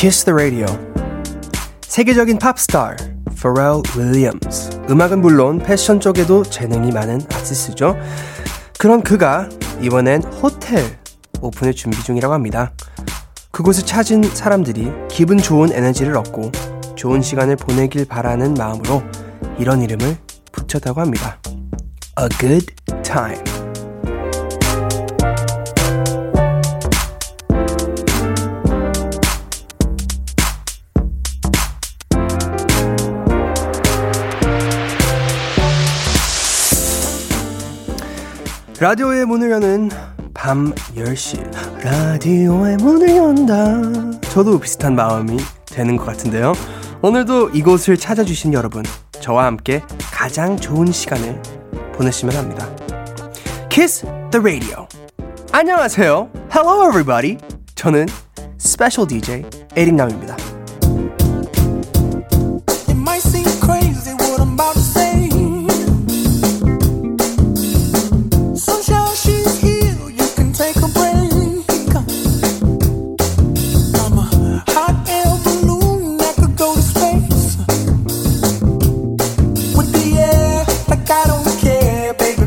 Kiss the Radio 세계적인 팝스타 Pharrell Williams 음악은 물론 패션 쪽에도 재능이 많은 아티스트죠. 그런 그가 이번엔 호텔 오픈을 준비 중이라고 합니다. 그곳을 찾은 사람들이 기분 좋은 에너지를 얻고 좋은 시간을 보내길 바라는 마음으로 이런 이름을 붙였다고 합니다. A good time. 라디오의 문을 여는 밤 10시. 라디오의 문을 연다. 저도 비슷한 마음이 되는 것 같은데요. 오늘도 이곳을 찾아주신 여러분 저와 함께 가장 좋은 시간을 보내시면 합니다. Kiss the Radio. 안녕하세요. Hello everybody. 저는 special DJ 에릭남입니다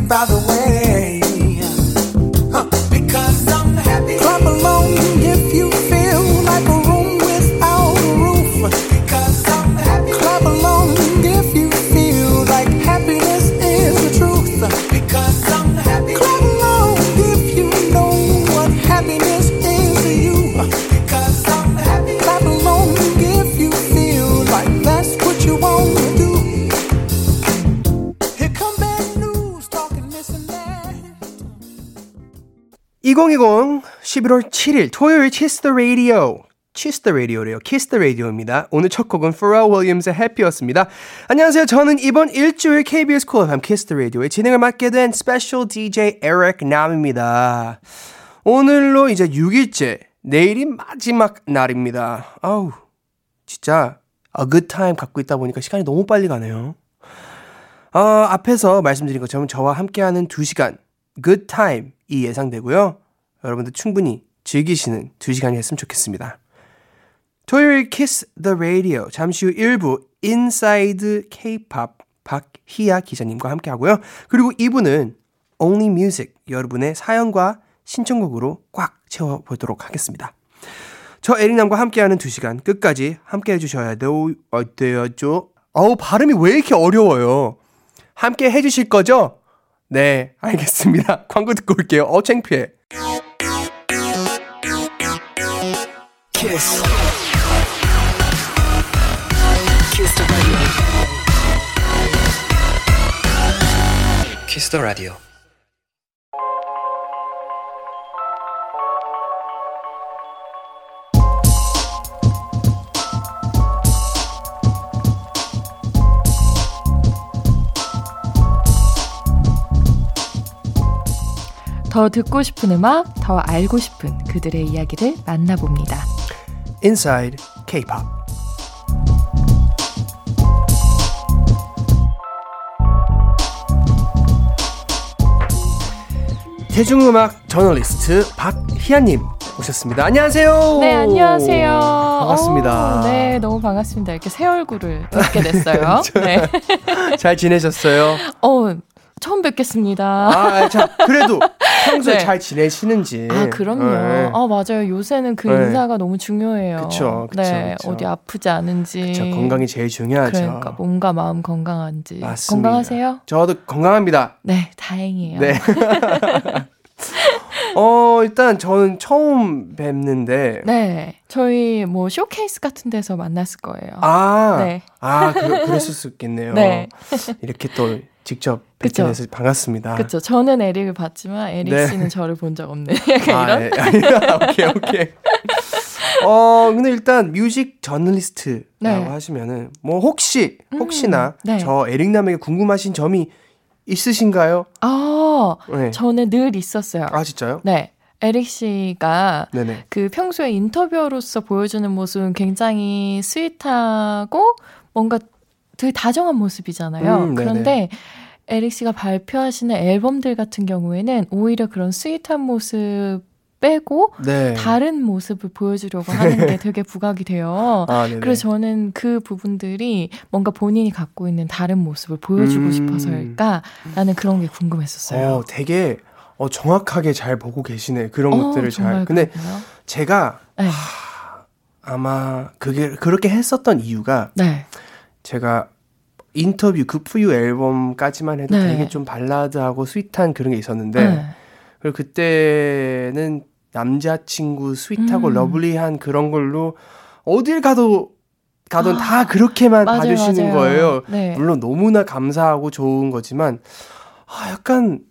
by the way. (2020) 11월 7일 토요일 the Radio Kiss the Radio래요. Kiss the Radio입니다. 오늘 첫 곡은 Pharrell Williams의 Happy였습니다. 안녕하세요. 저는 이번 일주일 KBS 콜 FM 키스 더 라디오의 진행을 맡게 된 special DJ 에릭 남입니다. 오늘로 이제 6일째, 내일이 마지막 날입니다. 아우, 진짜 a good time 갖고 있다 보니까 시간이 너무 빨리 가네요. 어, 앞에서 말씀드린 것처럼 저와 함께하는 2시간 good time이 예상되고요. 여러분들 충분히 즐기시는 2시간이 했으면 좋겠습니다. 토요일 Kiss the Radio 잠시 후 1부 Inside K-pop 박희아 기자님과 함께 하고요. 그리고 2부는 Only Music 여러분의 사연과 신청곡으로 꽉 채워보도록 하겠습니다. 저 에릭남과 함께하는 2시간 끝까지 함께 해 주셔야 돼요. 어때요죠? 어우 발음이 왜 이렇게 어려워요. 함께 해주실 거죠? 네 알겠습니다. 광고 듣고 올게요. 어 창피해. 키스. 키스 더 라디오. 키스 더 라디오. 더 듣고 싶은 음악, 더 알고 싶은 그들의 이야기를 만나봅니다. Inside K-pop. 대중음악 저널리스트 박희아님 오셨습니다. 안녕하세요. 네, 안녕하세요. 반갑습니다. 오, 네, 너무 반갑습니다. 이렇게 새 얼굴을 뵙게 됐어요. 네. 잘 지내셨어요? 어, 처음 뵙겠습니다. 아, 자, 그래도 평소에 네. 잘 지내시는지. 아, 그럼요. 네. 아, 맞아요. 요새는 그 네. 인사가 너무 중요해요. 그쵸, 그쵸, 네, 그쵸. 어디 아프지 않은지. 그쵸, 건강이 제일 중요하죠. 그러니까 몸과 마음 건강한지. 맞습니다. 건강하세요? 저도 건강합니다. 네, 다행이에요. 네. 어, 일단 저는 처음 뵙는데. 네. 저희 뭐 쇼케이스 같은 데서 만났을 거예요. 아. 네. 아, 그, 그랬을 수 있겠네요. 네. 이렇게 또 직접 뵙게 돼서 반갑습니다. 그렇죠. 저는 에릭을 봤지만 에릭 네. 씨는 저를 본 적 없는 약간 아, 이런. 예. 오케이 오케이. 어 근데 일단 music 저널리스트라고 네. 하시면은 뭐 혹시 음, 혹시나 음, 네. 저 에릭 남에게 궁금하신 점이 있으신가요? 아 네. 저는 늘 있었어요. 아 진짜요? 네. 에릭 씨가 네네. 그 평소에 인터뷰로서 보여주는 모습은 굉장히 sweet하고 뭔가 되게 다정한 모습이잖아요. 음, 그런데 에릭 씨가 발표하시는 앨범들 같은 경우에는 오히려 그런 스윗한 모습 빼고 네. 다른 모습을 보여주려고 하는 게 되게 부각이 돼요. 아, 그래서 저는 그 부분들이 뭔가 본인이 갖고 있는 다른 모습을 보여주고 음. 싶어서일까 라는 그런 게 궁금했었어요. 어, 되게 어, 정확하게 잘 보고 계시네. 그런 어, 것들을 잘. 근데 그렇구나. 제가 네. 하, 아마 그게 그렇게 했었던 이유가 네. 제가 Interview Good For You 앨범까지만 해도 네. 되게 좀 발라드하고 sweet한 그런 게 있었는데 네. 그리고 그때는 남자친구 sweet하고 음. lovely한 그런 걸로 어딜 가도 가던 아, 다 그렇게만 맞아요, 봐주시는 맞아요. 거예요. 네. 물론 너무나 감사하고 좋은 거지만 아 약간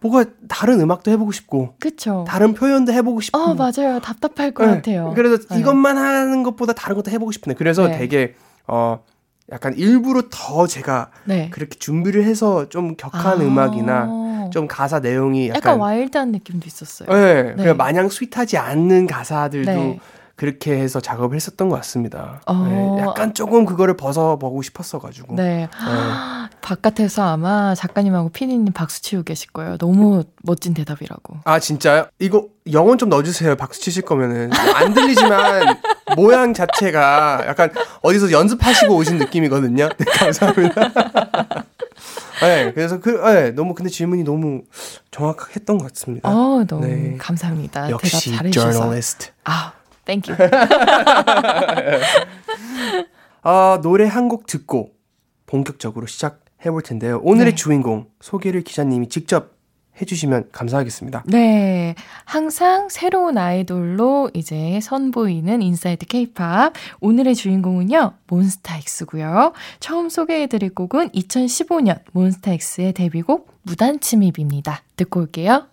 뭐가 다른 음악도 해보고 싶고, 그쵸. 다른 표현도 해보고 싶고. 어 맞아요, 답답할 것 네. 같아요. 그래서 네. 이것만 하는 것보다 다른 것도 해보고 싶은데, 그래서 네. 되게 어 약간 일부러 더 제가 네. 그렇게 준비를 해서 좀 격한 아~ 음악이나 좀 가사 내용이 약간, 약간 와일드한 느낌도 있었어요. 네, 네. 마냥 스윗하지 않는 가사들도 네. 그렇게 해서 작업을 했었던 것 같습니다. 어... 네, 약간 조금 그거를 벗어보고 싶었어가지고. 네. 네. 바깥에서 아마 작가님하고 피디님 박수 치고 계실 거예요. 너무 멋진 대답이라고. 아 진짜요? 이거 영혼 좀 넣어주세요. 박수 치실 거면은 안 들리지만 모양 자체가 약간 어디서 연습하시고 오신 느낌이거든요. 네, 감사합니다. 네, 그래서 그, 네, 너무 근데 질문이 너무 정확했던 것 같습니다. 어, 너무 네. 감사합니다. 역시 대답 잘해주셔서. 저널리스트. 아, thank you. 아, 노래 한 곡 듣고 본격적으로 시작해 볼 텐데요. 오늘의 네. 주인공 소개를 기자님이 직접 해주시면 감사하겠습니다. 네. 항상 새로운 아이돌로 이제 선보이는 Inside K-pop. 오늘의 주인공은요, 몬스타엑스고요. 처음 소개해드릴 곡은 2015년 몬스타엑스의 데뷔곡 무단침입입니다. 듣고 올게요.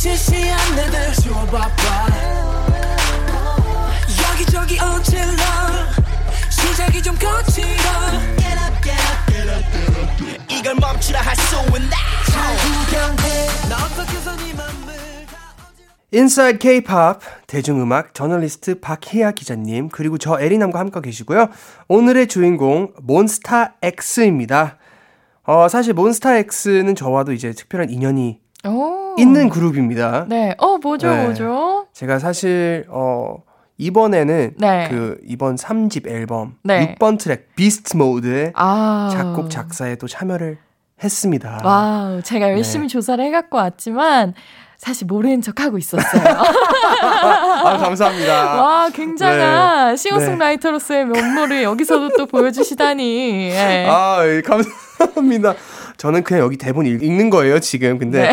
시시한 애들 지워봐봐 여기저기 얹힐러. 시작이 좀 거칠어. Get up get up get up get up 이걸 멈추라 할 수 있나? 잘 구경해. 나 어떻게 네 맘을 Inside K-pop 대중음악 저널리스트 박희아 기자님 그리고 저 에릭남과 함께 계시고요. 오늘의 주인공 몬스타 X입니다. 어, 사실 몬스타엑스는 저와도 이제 특별한 인연이 오. 있는 그룹입니다. 네. 어, 뭐죠, 네. 뭐죠? 제가 사실, 어, 이번에는 네. 그 이번 3집 앨범 네. 6번 트랙 Beast Mode의 아. 작곡 작사에 또 참여를 했습니다. Wow, 제가 열심히 네. 조사를 해갖고 왔지만 사실 모르는 척 하고 있었어요. 아, 감사합니다. 와, 굉장한 네. 싱어송라이터로서의 면모를 여기서도 또 보여주시다니. 네. 아, 예, 감사합니다. 저는 그냥 여기 대본 읽는 거예요, 지금. 근데. 네.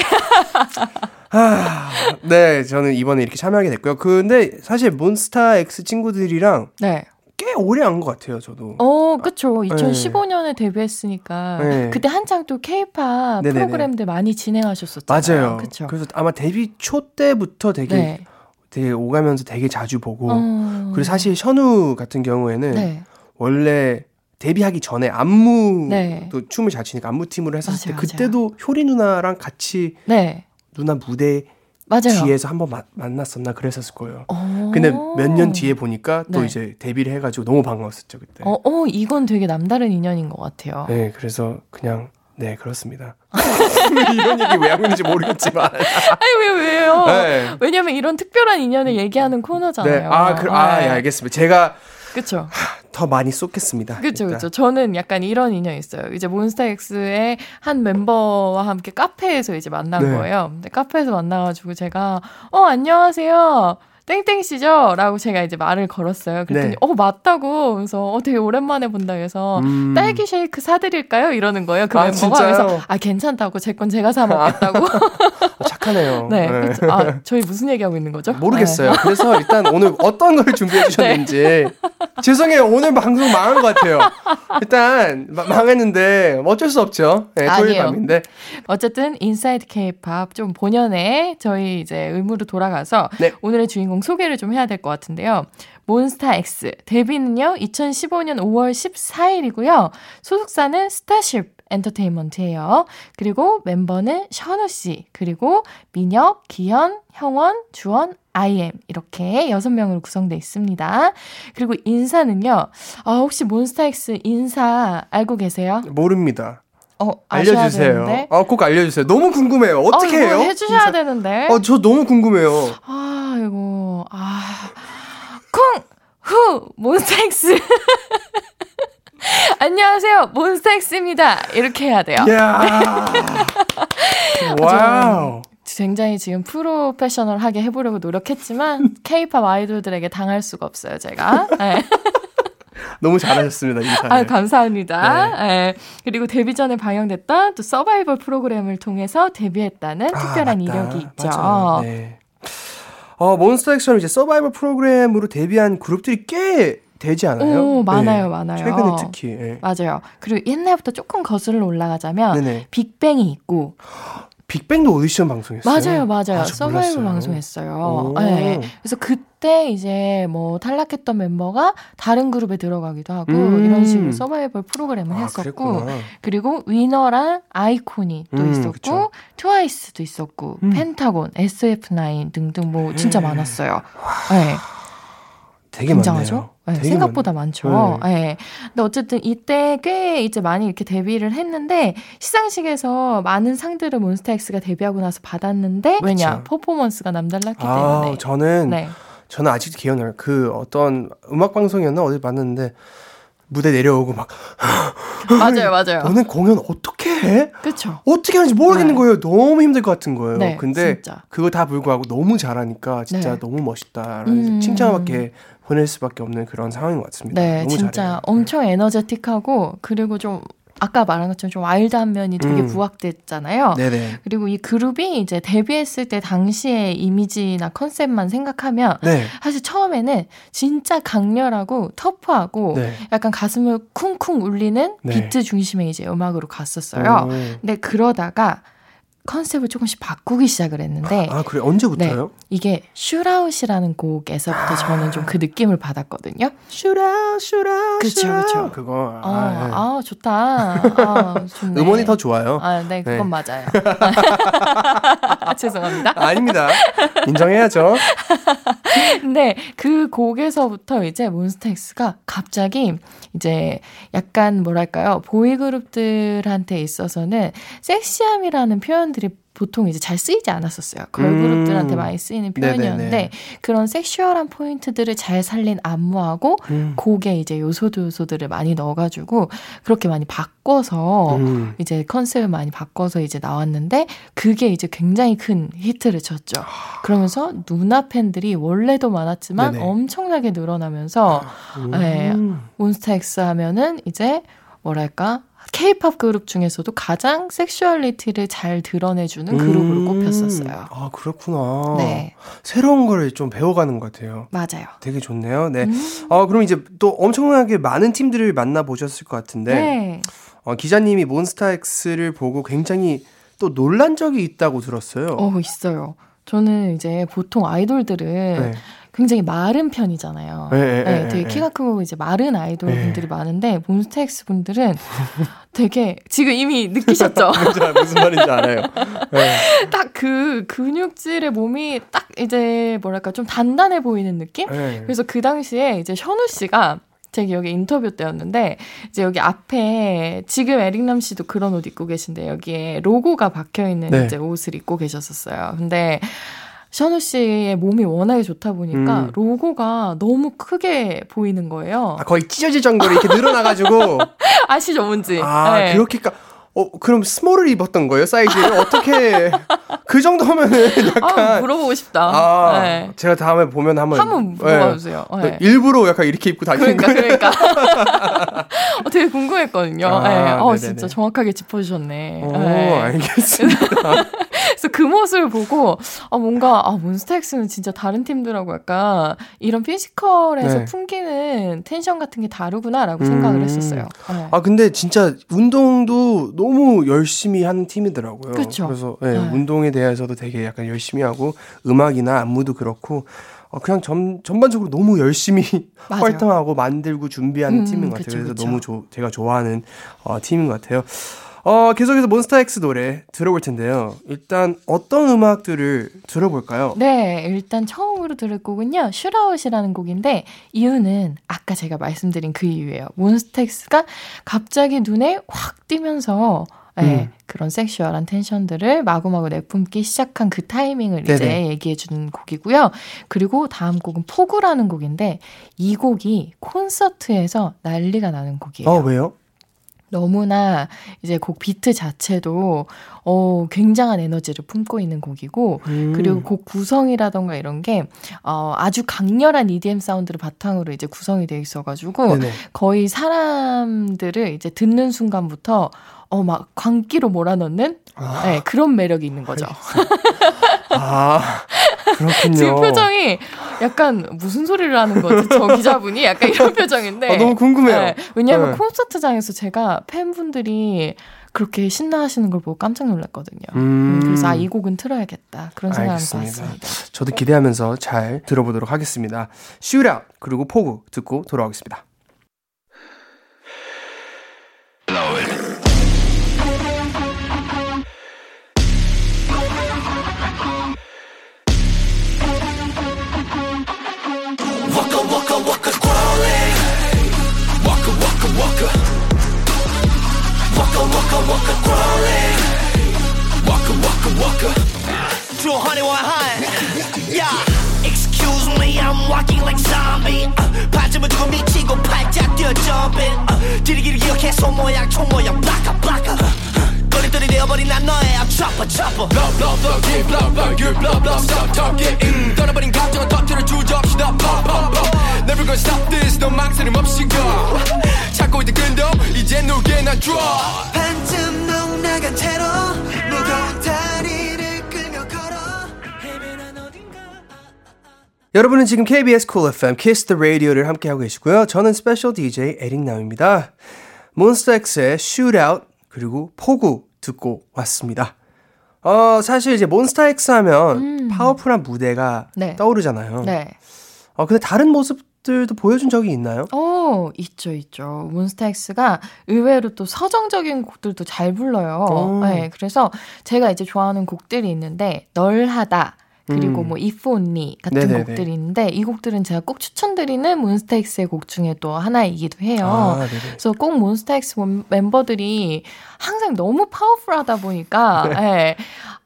아, 네, 저는 이번에 이렇게 참여하게 됐고요. 근데 사실 몬스타 X 친구들이랑 네. 꽤 오래 한 것 같아요, 저도. 어, 그쵸. 2015년에 네. 데뷔했으니까. 네. 그때 한창 또 케이팝 프로그램들 많이 진행하셨었잖아요. 맞아요. 그쵸. 그래서 아마 데뷔 초 때부터 되게 네. 되게 오가면서 되게 자주 보고. 어... 그리고 사실 션우 같은 경우에는 네. 원래 데뷔하기 전에 안무 네. 또 춤을 잘 추니까 안무 팀으로 했었을 맞아요, 때 그때도 맞아요. 효리 누나랑 같이 네. 누나 무대 맞아요. 뒤에서 한번 만났었나 그랬었을 거예요. 오. 어. 근데 몇 년 뒤에 보니까 또 네. 이제 데뷔를 해가지고 너무 반가웠었죠 그때. 어, 어, 이건 되게 남다른 인연인 것 같아요. 네, 그래서 그냥 네 그렇습니다. 이런 얘기 왜 하고 있는지 모르겠지만. 아니 왜 왜요? 네. 왜냐면 이런 특별한 인연을 얘기하는 코너잖아요. 네, 아, 그, 아, 예, 알겠습니다. 제가 그렇죠. 더 많이 쏟겠습니다. 그렇죠, 그렇죠. 저는 약간 이런 인연이 있어요. 이제 몬스타엑스의 한 멤버와 함께 카페에서 이제 만난 네. 거예요. 근데 카페에서 만나가지고 제가 어 안녕하세요. 땡땡 씨죠? 라고 제가 이제 말을 걸었어요. 그랬더니, 네. 어, 맞다고. 그래서, 어, 되게 오랜만에 본다. 그래서, 음. 딸기 쉐이크 사드릴까요? 이러는 거예요. 그 아, 멤버가. 그래서, 아, 괜찮다고. 제 건 제가 사먹겠다고. 착한 착하네요. 네. 그쵸? 아, 저희 무슨 얘기하고 있는 거죠? 모르겠어요. 네. 그래서 일단 오늘 어떤 걸 준비해 주셨는지 죄송해요. 오늘 방송 망한 것 같아요. 일단 마- 망했는데 어쩔 수 없죠. 네, 토요일. 밤인데. 어쨌든 Inside K-pop 좀 본연의 저희 이제 의무로 돌아가서 네. 오늘의 주인공 소개를 좀 해야 될 것 같은데요. 몬스타 X 데뷔는요 2015년 5월 14일이고요. 소속사는 스타쉽 엔터테인먼트예요. 그리고 멤버는 션우 씨, 그리고 민혁, 기현, 형원, 주원, IM 이렇게 여섯 명으로 구성돼 있습니다. 그리고 인사는요. 아, 혹시 몬스타엑스 인사 알고 계세요? 모릅니다. 어, 알려주세요. 아, 꼭 알려주세요. 너무 궁금해요. 어떻게 어, 해요? 해주셔야 진짜. 되는데. 어, 저 너무 궁금해요. 아, 이거 아, 콩, 후, 몬스타엑스. 안녕하세요, 몬스타엑스입니다. 이렇게 해야 돼요. 이야. Wow. 굉장히 지금 프로페셔널하게 해보려고 노력했지만 케이팝 아이돌들에게 당할 수가 없어요, 제가. 네. 너무 잘하셨습니다, 인사를. 아, 감사합니다. 예. 그리고 데뷔 전에 방영됐던 또 서바이벌 프로그램을 통해서 데뷔했다는 아, 특별한 맞다. 이력이 있죠. 네. 어, 몬스타엑스처럼 이제 서바이벌 프로그램으로 데뷔한 그룹들이 꽤 되지 않아요? 오, 많아요, 네. 많아요. 최근에 특히. 예. 맞아요. 그리고 옛날부터 조금 거슬러 올라가자면 네네. 빅뱅이 있고 빅뱅도 오디션 방송했어요. 맞아요, 맞아요. 아, 저 서바이벌. 방송했어요. 오. 네. 그래서 그때 이제 뭐 탈락했던 멤버가 다른 그룹에 들어가기도 하고 음. 이런 식으로 서바이벌 프로그램을 아, 했었고 그랬구나. 그리고 위너랑 아이콘이 또 음, 있었고 그쵸. 트와이스도 있었고 음. 펜타곤, SF9 등등 뭐 진짜 많았어요. 네. 되게 굉장하죠? 많네요. 네, 되게 생각보다 많네. 많죠. 네. 근데 어쨌든 이때 꽤 이제 많이 이렇게 데뷔를 했는데 시상식에서 많은 상들을 몬스타엑스가 데뷔하고 나서 받았는데 왜냐 그쵸. 퍼포먼스가 남달랐기 아, 때문에. 저는 네. 저는 아직도 기억나요. 그 어떤 음악 방송이었나 어디 봤는데 무대 내려오고 막 맞아요, 맞아요. 너는 공연 어떻게 해? 그렇죠. 어떻게 하는지 모르겠는 네. 거예요. 너무 힘들 것 같은 거예요. 네, 근데 진짜. 그거 다 불구하고 너무 잘하니까 진짜 네. 너무 멋있다라는 음. 칭찬밖에 보낼 수밖에 없는 그런 상황인 것 같습니다. 네, 진짜 잘해요. 엄청 에너제틱하고 그리고 좀 아까 말한 것처럼 좀 와일드한 면이 되게 음. 부각됐잖아요. 네네. 그리고 이 그룹이 이제 데뷔했을 때 당시의 이미지나 컨셉만 생각하면 네. 사실 처음에는 진짜 강렬하고 터프하고 네. 약간 가슴을 쿵쿵 울리는 네. 비트 중심의 이제 음악으로 갔었어요. 오. 근데 그러다가 컨셉을 조금씩 바꾸기 시작을 했는데 아 그래 언제부터요? 이게 Shoot Out이라는 곡에서부터 저는 좀 그 느낌을 받았거든요. 슈라 슈라 그쵸, 슈라. 그쵸. 그거 아, 아, 네. 아 좋다. 아, 좋네. 음원이 더 좋아요. 아, 네, 그건 네. 맞아요. 죄송합니다. 아닙니다. 인정해야죠. 근데 그 곡에서부터 이제 몬스타엑스가 갑자기 이제 약간 뭐랄까요 보이 그룹들한테 있어서는 섹시함이라는 표현 들이 보통 이제 잘 쓰이지 않았었어요. 걸그룹들한테 음. 많이 쓰이는 네네네. 표현이었는데 그런 sexual한 포인트들을 잘 살린 안무하고 음. 곡에 이제 요소도 요소들을 많이 넣어가지고 그렇게 많이 바꿔서 음. 이제 컨셉을 많이 바꿔서 이제 나왔는데 그게 이제 굉장히 큰 히트를 쳤죠. 그러면서 누나 팬들이 원래도 많았지만 네네. 엄청나게 늘어나면서 네. 음. 몬스타엑스 하면은 이제 뭐랄까 K-팝 그룹 중에서도 가장 sexuality를 잘 드러내주는 그룹으로 음. 꼽혔었어요. 아 그렇구나. 네, 새로운 걸 좀 배워가는 것 같아요. 맞아요. 되게 좋네요. 네. 음. 어, 그럼 이제 또 엄청나게 많은 팀들을 만나 보셨을 것 같은데 네. 어, 기자님이 몬스타엑스를 보고 굉장히 또 놀란 적이 있다고 들었어요. 어, 있어요. 저는 이제 보통 아이돌들은 네. 굉장히 마른 편이잖아요. 네, 네, 네, 네, 되게 네. 키가 크고 이제 마른 아이돌 네. 분들이 많은데 몬스타엑스 분들은 되게 지금 이미 느끼셨죠? 무슨 말인지 알아요. 네. 딱그 근육질의 몸이 딱 이제 뭐랄까 좀 단단해 보이는 느낌? 네. 그래서 그 당시에 이제 션우 씨가 제 기억에 인터뷰 때였는데 이제 여기 앞에 지금 에릭남 씨도 그런 옷 입고 계신데 여기에 로고가 박혀 있는 네. 이제 옷을 입고 계셨었어요. 근데 션우 씨의 몸이 워낙에 좋다 보니까 음. 로고가 너무 크게 보이는 거예요. 아, 거의 찢어질 정도로 이렇게 늘어나가지고 아시죠, 뭔지? 아 네. 그렇게까 어 그럼 small을 입었던 거예요 사이즈를 어떻게 그 정도면은 약간 아, 물어보고 싶다. 아 네. 제가 다음에 보면 한번 한번 네. 물어봐 주세요. 네. 일부러 약간 이렇게 입고 다니는 그러니까 거예요. 그러니까 어, 되게 궁금했거든요. 아, 네. 어. 진짜 정확하게 짚어주셨네. 오, 네. 알겠습니다. 그래서 그 모습을 보고 아 뭔가 아 몬스타엑스는 진짜 다른 팀들하고 약간 이런 physical에서 네. 풍기는 텐션 같은 게 다르구나라고 생각을 음. 했었어요. 네. 아 근데 진짜 운동도 너무 열심히 하는 팀이더라고요. 그쵸. 래서 네, 네. 운동에 대해서도 되게 약간 열심히 하고 음악이나 안무도 그렇고 어, 그냥 전 전반적으로 너무 열심히 맞아요. 활동하고 만들고 준비하는 음, 팀인 것 같아요. 그쵸, 그래서 그쵸. 너무 조, 제가 좋아하는 어, 팀인 것 같아요. 어, 계속해서 몬스타엑스 노래 들어볼 텐데요. 일단 어떤 음악들을 들어볼까요? 네, 일단 처음으로 들을 곡은요, 슈라웃이라는 곡인데, 이유는 아까 제가 말씀드린 그 이유예요. 몬스텍스가 갑자기 눈에 확 띄면서, 네, 음. 그런 섹슈얼한 텐션들을 마구마구 내뿜기 시작한 그 타이밍을 이제 네네. 얘기해 주는 곡이고요. 그리고 다음 곡은 포구라는 곡인데, 이 곡이 콘서트에서 난리가 나는 곡이에요. 어, 왜요? 너무나 이제 곡 비트 자체도 어 굉장한 에너지를 품고 있는 곡이고 음. 그리고 곡 구성이라던가 이런 게 어, 아주 강렬한 EDM 사운드를 바탕으로 이제 구성이 돼 있어 가지고 네네. 거의 사람들을 이제 듣는 순간부터 어 막 광기로 몰아넣는 아, 네, 그런 매력이 있는 거죠. 아 그렇군요. 지금 표정이 약간 무슨 소리를 하는 거지? 저 기자분이 약간 이런 표정인데. 아, 너무 궁금해요. 네, 왜냐하면 네. 콘서트장에서 제가 팬분들이 그렇게 신나하시는 걸 보고 깜짝 놀랐거든요. 음. 음, 그래서 아, 이 곡은 틀어야겠다. 그런 생각을. 봤습니다. 저도 기대하면서 잘 들어보도록 하겠습니다. 슈라 그리고 포구 듣고 돌아오겠습니다. Waka waka waka crawling. Waka waka waka. To a honey one high. Yeah. Excuse me, I'm walking like zombie. Uh, 반쯤은 두고 미치고 팔짝 뛰어 jumping. Uh, 디리기리 기억해 손 모양 총 모양 블라카 블라카. 거 리돌이 되어버린 난 너의 I'm chopper chopper. Blow blow blow keep blow blow you blow blow stop talking 음, 떠나버린 감정은 터트려 주저없이 더 pop pop pop Never gonna stop this 너 망설임 없이 가 찾고 있던 끈도 이제 누게 난 draw 반쯤 넉나간 채로 무거운 다리를 끌며 걸어 헤매난 어딘가 여러분은 지금 KBS Cool FM Kiss the Radio를 함께하고 계시고요. 저는 special DJ 에릭남입니다. 몬스타엑스의 Shootout 그리고 폭우 듣고 왔습니다. 어, 사실 이제 몬스타엑스 하면 파워풀한 무대가 네. 떠오르잖아요. 네. 어, 근데 다른 모습들도 보여준 적이 있나요? 어, 있죠, 있죠. 몬스타엑스가 의외로 또 서정적인 곡들도 잘 불러요. 오. 네, 그래서 제가 이제 좋아하는 곡들이 있는데, 널하다. 그리고 음. 뭐 If Only 같은 네네네. 곡들이 있는데 이 곡들은 제가 꼭 추천드리는 몬스타엑스의 곡 중에 또 하나이기도 해요. 아. 그래서 꼭 몬스타엑스 멤- 멤버들이 항상 너무 파워풀하다 보니까 네. 예.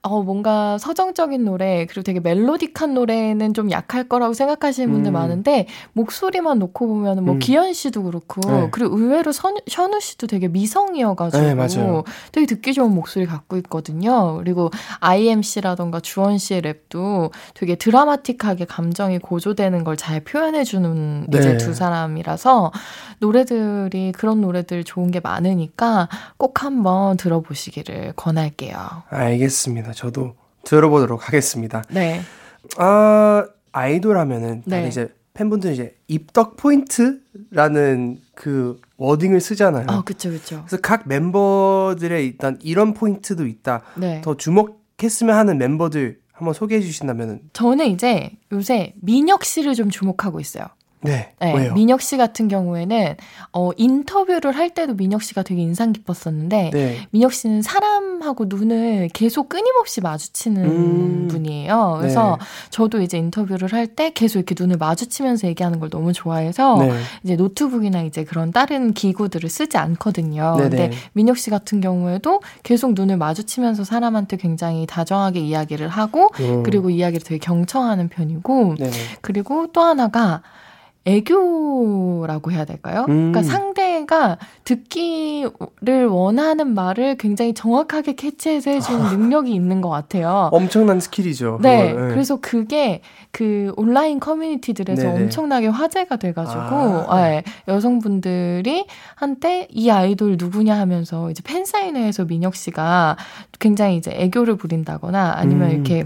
어, 뭔가 서정적인 노래 그리고 되게 멜로디한 노래는 좀 약할 거라고 생각하시는 분들 음. 많은데 목소리만 놓고 보면 뭐 음. 기현 씨도 그렇고 네. 그리고 의외로 선, 현우 씨도 되게 미성이어가지고 네. 되게 듣기 좋은 목소리 갖고 있거든요. 그리고 IMC라던가 주원 씨의 랩도 되게 드라마틱하게 감정이 고조되는 걸 잘 표현해주는 네. 이제 두 사람이라서 노래들이 그런 노래들 좋은 게 많으니까 꼭 한번 들어보시기를 권할게요. 알겠습니다. 저도 들어보도록 하겠습니다. 네. 아, 아이돌 하면은 네. 이제 팬분들 이제 입덕 포인트라는 그 wording을 쓰잖아요. 아, 그쵸, 그쵸. 그래서 각 멤버들의 일단 이런 포인트도 있다. 네. 더 주목했으면 하는 멤버들 한번 소개해 주신다면은 저는 이제 요새 민혁 씨를 좀 주목하고 있어요. 네. 네, 왜요? 민혁 씨 같은 경우에는 어, 인터뷰를 할 때도 민혁 씨가 되게 인상 깊었었는데 네. 민혁 씨는 사람 하고 눈을 계속 끊임없이 마주치는 음. 분이에요. 그래서 네. 저도 이제 인터뷰를 할 때 계속 이렇게 눈을 마주치면서 얘기하는 걸 너무 좋아해서 네. 이제 노트북이나 이제 그런 다른 기구들을 쓰지 않거든요. 네네. 근데 민혁 씨 같은 경우에도 계속 눈을 마주치면서 사람한테 굉장히 다정하게 이야기를 하고 음. 그리고 이야기를 되게 경청하는 편이고 네네. 그리고 또 하나가 애교라고 해야 될까요? 음. 그러니까 상대가 듣기를 원하는 말을 굉장히 정확하게 캐치해서 해주는 능력이 있는 것 같아요. 엄청난 스킬이죠. 네, 예. 그래서 그게 그 온라인 커뮤니티들에서 네네. 엄청나게 화제가 돼가지고 아. 예, 여성분들이 한때 이 아이돌 누구냐 하면서 이제 팬 사인회에서 민혁 씨가 굉장히 이제 애교를 부린다거나 아니면 음. 이렇게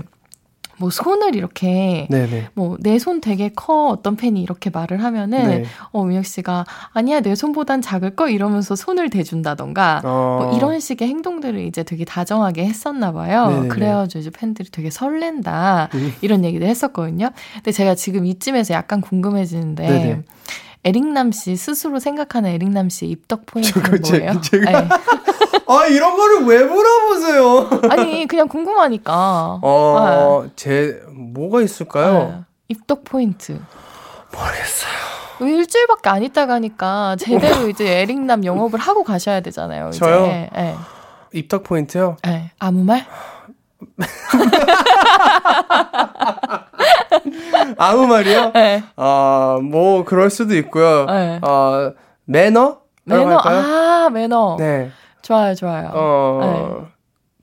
뭐 손을 이렇게. 뭐 내 손 되게 커 어떤 팬이 이렇게 말을 하면은 네. 어 민혁 씨가 아니야 내 손보단 작을 거 이러면서 손을 대준다던가 어. 뭐 이런 식의 행동들을 이제 되게 다정하게 했었나 봐요. 네네네. 그래가지고 이제 팬들이 되게 설렌다 음. 이런 얘기를 했었거든요. 근데 제가 지금 이쯤에서 약간 궁금해지는데 네네. 에릭남 씨 스스로 생각하는 에릭남 씨의 입덕 포인트는 제- 뭐예요? 제가- 네. 아 이런 거를 왜 물어보세요? 아니 그냥 궁금하니까. 어, 제 뭐가 있을까요? 네. 입덕 포인트. 모르겠어요. 왜 일주일밖에 안 있다 가니까 제대로 이제 에릭남 영업을 하고 가셔야 되잖아요. 이제. 저요? 네. 입덕 포인트요? 네. 아무 말? 아무 말이요? 네. 아, 뭐 그럴 수도 있고요. 네. 어, 매너? 매너. 할까요? 아 매너. 네. 좋아요, 좋아요. 어,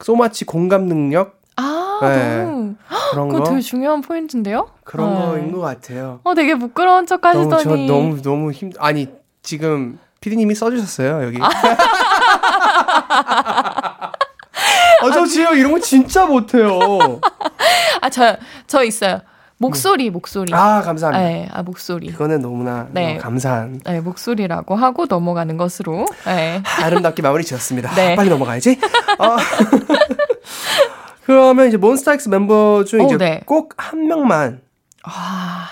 소마치 공감 능력 아 네. 너무 그런 그거 거 되게 중요한 포인트인데요? 그런 네. 거인 것 같아요. 어 되게 부끄러운 척 너무 저 하시더니 너무 너무 힘 아니 지금 피디님이 써주셨어요 여기. 아. 어, 저 지금 이런 거 진짜 못해요. 아 저 저 있어요. 목소리 목소리. 아 감사합니다. 네, 아 목소리. 그거는 너무나 네. 어, 감사한 네, 목소리라고 하고 넘어가는 것으로. 네. 아 름답게 마무리 지었습니다. 네. 빨리 넘어가야지. 어. 그러면 이제 몬스타엑스 멤버 중에 오, 이제 네. 꼭한 명만 아,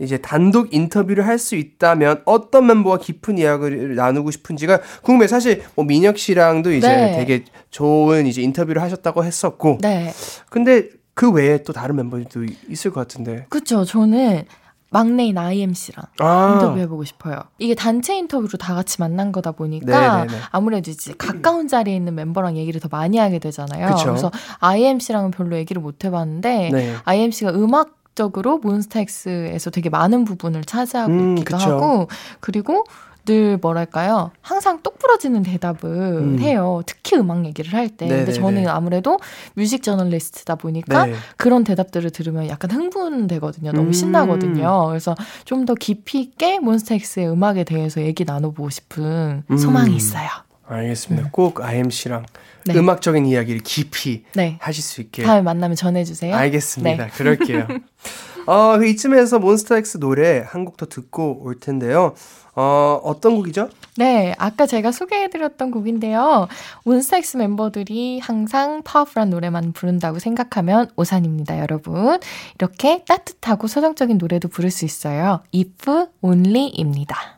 이제 단독 인터뷰를 할 수 있다면 어떤 멤버와 깊은 이야기를 나누고 싶은지가 궁금해요. 사실 뭐 민혁 씨랑도 이제 네. 되게 좋은 이제 인터뷰를 하셨다고 했었고, 네. 근데 그 외에 또 다른 멤버들도 있을 것 같은데. 그쵸. 저는 막내인 IMC랑 아, 인터뷰 해보고 싶어요. 이게 단체 인터뷰로 다 같이 만난 거다 보니까 네네네. 아무래도 이제 가까운 자리에 있는 멤버랑 얘기를 더 많이 하게 되잖아요. 그쵸. 래서 IMC랑은 별로 얘기를 못 해봤는데 네. IMC가 음악 적으로 몬스타엑스에서 되게 많은 부분을 차지하고 음, 있기도 그쵸. 하고 그리고 늘 뭐랄까요 항상 똑 부러지는 대답을 음. 해요 특히 음악 얘기를 할 때 근데. 저는 아무래도 뮤직 저널리스트다 보니까 네. 그런 대답들을 들으면 약간 흥분되거든요 너무 음. 신나거든요 그래서 좀 더 깊이 있게 몬스타엑스의 음악에 대해서 얘기 나눠보고 싶은 음. 소망이 있어요 알겠습니다. 꼭 IMC랑 네. 음악적인 이야기를 깊이 네 하실 수 있게. 다음에 만나면 전해주세요 알겠습니다. 네. 그럴게요. 어, 그 이쯤에서 몬스타엑스 노래 한 곡 더 듣고 올 텐데요. 어, 어떤 곡이죠? 네, 아까 제가 소개해드렸던 곡인데요. 몬스타엑스 멤버들이 항상 파워풀한 노래만 부른다고 생각하면 오산입니다, 여러분. 이렇게 따뜻하고 서정적인 노래도 부를 수 있어요. If Only입니다.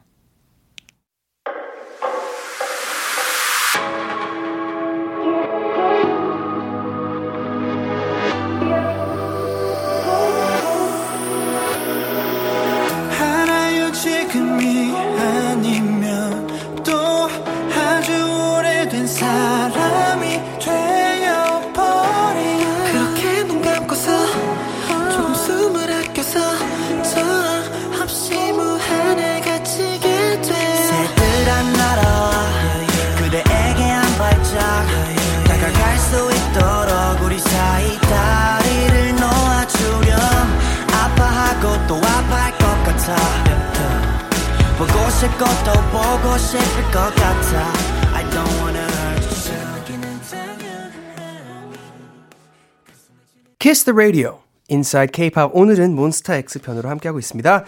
같아 보고 싶고 또 보고 싶을 것 같아 I don't wanna hurt you Kiss the Radio, Inside K-pop. 오늘은 몬스타엑스 편으로 함께하고 있습니다.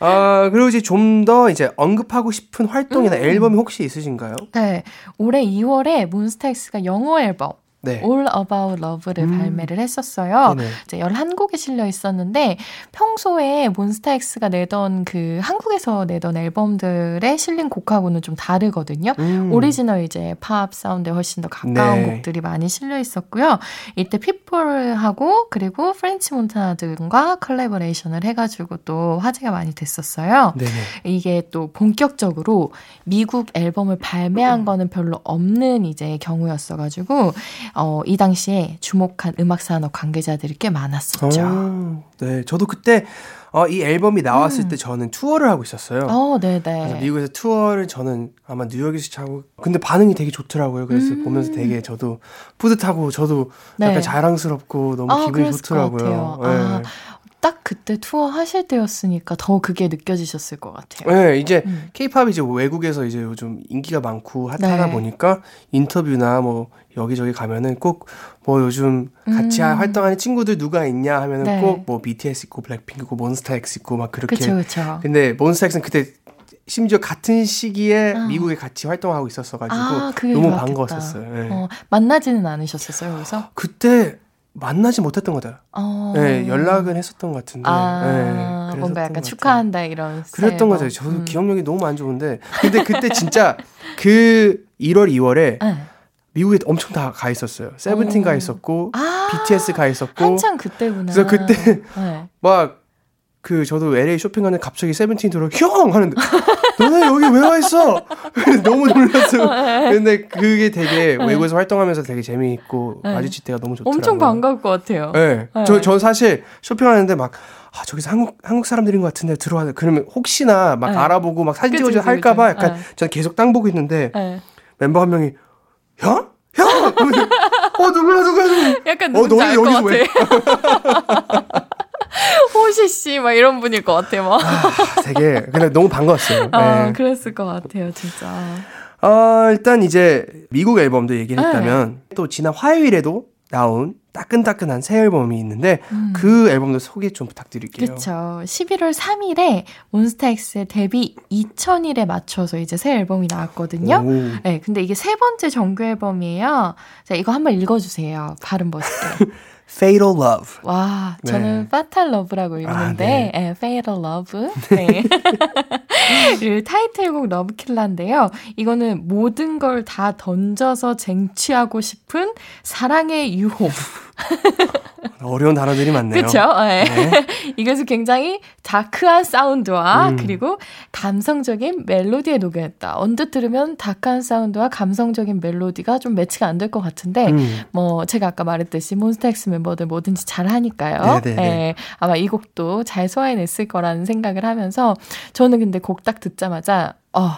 아, 그리고 이제 좀 더 이제 언급하고 싶은 활동이나 앨범이 혹시 있으신가요? 네, 올해 2월에 몬스타엑스가 영어 앨범 네. All About Love를 발매를 했었어요. 네네. 이제 11곡에 실려 있었는데 평소에 몬스타엑스가 내던 그 한국에서 내던 앨범들에 실린 곡하고는 좀 다르거든요. 음. 오리지널 이제 팝 사운드에 훨씬 더 가까운 네. 곡들이 많이 실려 있었고요. 이때 피플하고 그리고 French Montana 등과 컬래버레이션을 해가지고 또 화제가 많이 됐었어요. 네네. 이게 또 본격적으로 미국 앨범을 발매한 거는 별로 없는 이제 경우였어가지고 어, 이 당시에 주목한 음악 산업 관계자들이 꽤 많았었죠. 어, 네, 저도 그때 어, 이 앨범이 나왔을 때 저는 투어를 하고 있었어요. 음. 어, 네네. 미국에서 투어를 저는 아마 뉴욕에서 차고 근데 반응이 되게 좋더라고요. 그래서 음. 보면서 되게 저도 뿌듯하고 저도 네. 약간 자랑스럽고 너무 아, 기분이 좋더라고요. 같아요. 아, 딱 그때 투어 하실 때였으니까 더 그게 느껴지셨을 것 같아요. 네, 이제 음. 케이팝이 이제 외국에서 이제 요즘 인기가 많고 핫하다 네. 보니까 인터뷰나 뭐 여기저기 가면은 꼭 뭐 요즘 같이 음. 활동하는 친구들 누가 있냐 하면은 네. 꼭뭐 BTS 있고 블랙핑크 있고 몬스타엑스 있고 막 그렇게 그쵸, 그쵸. 근데 몬스타엑스는 그때 심지어 같은 시기에 아. 미국에 같이 활동하고 있었어가지고 아, 너무. 반가웠었어요. 예. 어, 만나지는 않으셨었어요, 여기서? 그때 만나지 못했던 거다. 어. 네, 연락은 했었던 것 같은데. 아, 네, 뭔가 것 약간. 축하한다 이런 그랬던. 거죠. 저도 음. 기억력이 너무 안 좋은데. 근데 그때 진짜 그 1월, 2월에 네. 미국에 엄청 다 가 있었어요. 세븐틴 어. 가 있었고, 아, BTS 가 있었고, 한창 그때구나. 그래서 그때 네. 막 그 저도 LA 쇼핑하는데 갑자기 세븐틴 들어 형 하는데 너네 여기 왜 와 있어? 너무 놀랐어요. 근데 그게 되게 외국에서 활동하면서 되게 재미있고 네. 마주칠 때가 너무 좋더라고요. 엄청 반가울 것 같아요. 네. 네. 저, 저 사실 쇼핑하는데 막, 아, 저기서 한국, 한국 사람들인 것 같은데 들어와. 그러면 혹시나 막 네. 알아보고 막 사진 찍어줘 할까봐. 약간 네. 저는 계속 땅 보고 있는데 네. 멤버 한 명이, 형? 형! 어, 누구야, 누구야, 누구야. 약간 어, 것 여기서 왜? 같아. 호시 씨, 막 이런 분일 것 같아, 막. 아, 되게, 근데 너무 반가웠어요. 아, 네. 그랬을 것 같아요, 진짜. 어, 일단 이제 미국 앨범도 얘기를 네. 했다면 또 지난 화요일에도 나온 따끈따끈한 새 앨범이 있는데 음. 그 앨범도 소개 좀 부탁드릴게요. 그쵸. 11월 3일에 몬스타엑스의 데뷔 2000일에 맞춰서 이제 새 앨범이 나왔거든요. 오. 네, 근데 이게 세 번째 정규 앨범이에요. 자, 이거 한번 읽어주세요. 발음 멋있게. Fatal Love. 와, 네. 저는 Fatal Love라고 읽는데, 아, 네. Fatal Love. 네. 타이틀곡 러브킬라인데요. 이거는 모든 걸 다 던져서 쟁취하고 싶은 사랑의 유혹. 어려운 단어들이 많네요. 그쵸? 네. 네. 이것을 굉장히 다크한 사운드와 음. 그리고 감성적인 멜로디에 녹여냈다. 언뜻 들으면 다크한 사운드와 감성적인 멜로디가 좀 매치가 안 될 것 같은데, 음. 뭐 제가 아까 말했듯이 몬스타엑스 멤버들 뭐든지 잘 하니까요. 네네네. 예, 아마 이 곡도 잘 소화해냈을 거라는 생각을 하면서 저는 근데 곡 딱 듣자마자 어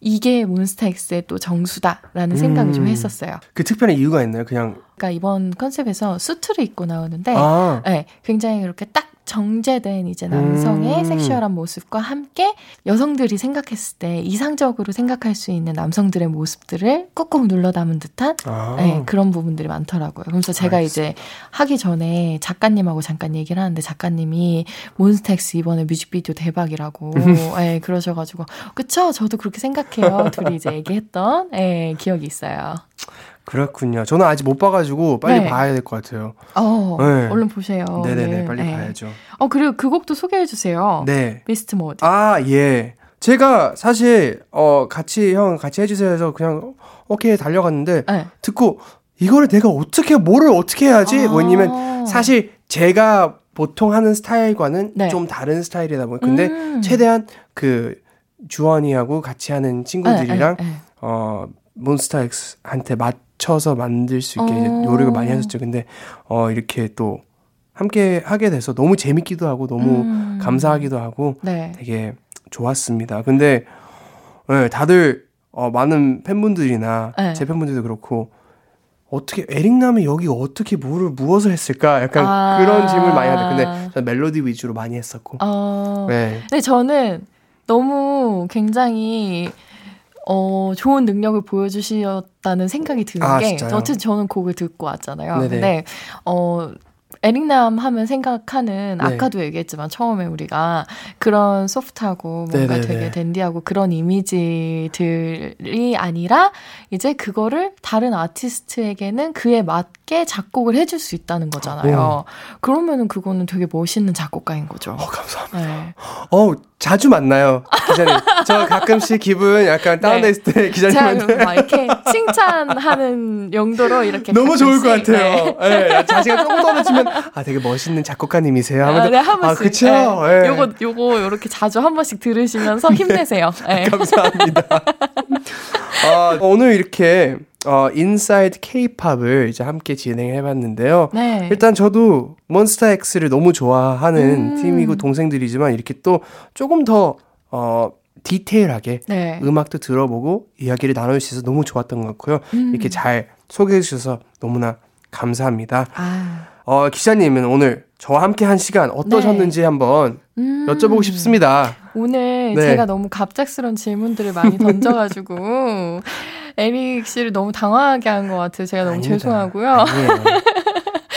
이게 몬스타엑스의 또 정수다라는 생각을 좀 음. 했었어요. 그 특별한 이유가 있나요? 그냥 그러니까 이번 컨셉에서 수트를 입고 나오는데 아 네, 굉장히 이렇게 딱 정제된 이제 남성의 음. 섹슈얼한 모습과 함께 여성들이 생각했을 때 이상적으로 생각할 수 있는 남성들의 모습들을 꾹꾹 눌러 담은 듯한 아. 네, 그런 부분들이 많더라고요. 그래서 제가 알겠습니다. 이제 하기 전에 작가님하고 잠깐 얘기를 하는데 작가님이 몬스타엑스 이번에 뮤직비디오 대박이라고 네, 그러셔가지고 그쵸? 저도 그렇게 생각해요. 둘이 이제 얘기했던 네, 기억이 있어요. 그렇군요. 저는 아직 못 봐가지고 빨리 네. 봐야 될 것 같아요. 어, 네. 얼른 보세요. 네네네, 오늘. 빨리 네. 봐야죠. 어, 그리고 그 곡도 소개해 주세요. 네. 비스트 모드. 아 예. 제가 사실 어 같이 형 같이 해주세요 해서 그냥 오케이 달려갔는데 네. 듣고 이거를 내가 어떻게 뭐를 어떻게 해야지? 아. 왜냐면 사실 제가 보통 하는 스타일과는 네. 좀 다른 스타일이다 보니 근데 음. 최대한 그 주원이하고 같이 하는 친구들이랑 네, 네, 네. 어 몬스타엑스한테 맞춰서 만들 수 있게 어. 노력을 많이 하셨죠. 근데 어 이렇게 또 함께 하게 돼서 너무 재밌기도 하고 너무 음. 감사하기도 하고 네. 되게 좋았습니다. 근데 네, 다들 어, 많은 팬분들이나 네. 제 팬분들도 그렇고 어떻게 에릭남이 여기 어떻게 뭐를 무엇을 했을까? 약간 아. 그런 질문을 많이 하는데 근데 저는 멜로디 위주로 많이 했었고 어. 네. 근데 저는 너무 굉장히 어, 좋은 능력을 보여주셨다는 생각이 드는 아, 게 진짜요? 어쨌든 저는 곡을 듣고 왔잖아요. 네네. 근데 어 에릭남 하면 생각하는 네. 아까도 얘기했지만 처음에 우리가 그런 소프트하고 뭔가 네네네. 되게 댄디하고 그런 이미지들이 아니라 이제 그거를 다른 아티스트에게는 그에 맞게 작곡을 해줄 수 있다는 거잖아요. 그러면은 그거는 되게 멋있는 작곡가인 거죠. 어, 감사합니다. 네. 어 자주 만나요 기자님. 저 가끔씩 기분 약간 다운돼 있을 때 기자님한테 막 이렇게 칭찬하는 용도로 이렇게 너무 좋을 것 가끔씩, 같아요. 네. 예, 자신가 조금 떨어지면 아 되게 멋있는 작곡가님이세요. 하면 아, 네, 한아 번씩. 그쵸. 네. 예. 요거 요거 요렇게 자주 한 번씩 들으시면서 힘내세요. 네. 감사합니다. 아, 오늘 이렇게 어, Inside K-팝을 이제 함께 진행해 봤는데요. 네. 일단 저도 몬스타엑스를 너무 좋아하는 음. 팀이고 동생들이지만 이렇게 또 조금 더 어, 디테일하게 네. 음악도 들어보고 이야기를 나눌 수 있어서 너무 좋았던 것 같고요. 음. 이렇게 잘 소개해 주셔서 너무나 감사합니다. 아. 어, 기자님은 오늘 저와 함께 한 시간 어떠셨는지 한번 음. 여쭤보고 싶습니다. 오늘 네. 제가 너무 갑작스러운 질문들을 많이 던져가지고 에릭 씨를 너무 당황하게 한 것 같아요. 제가 너무 아닙니다. 죄송하고요.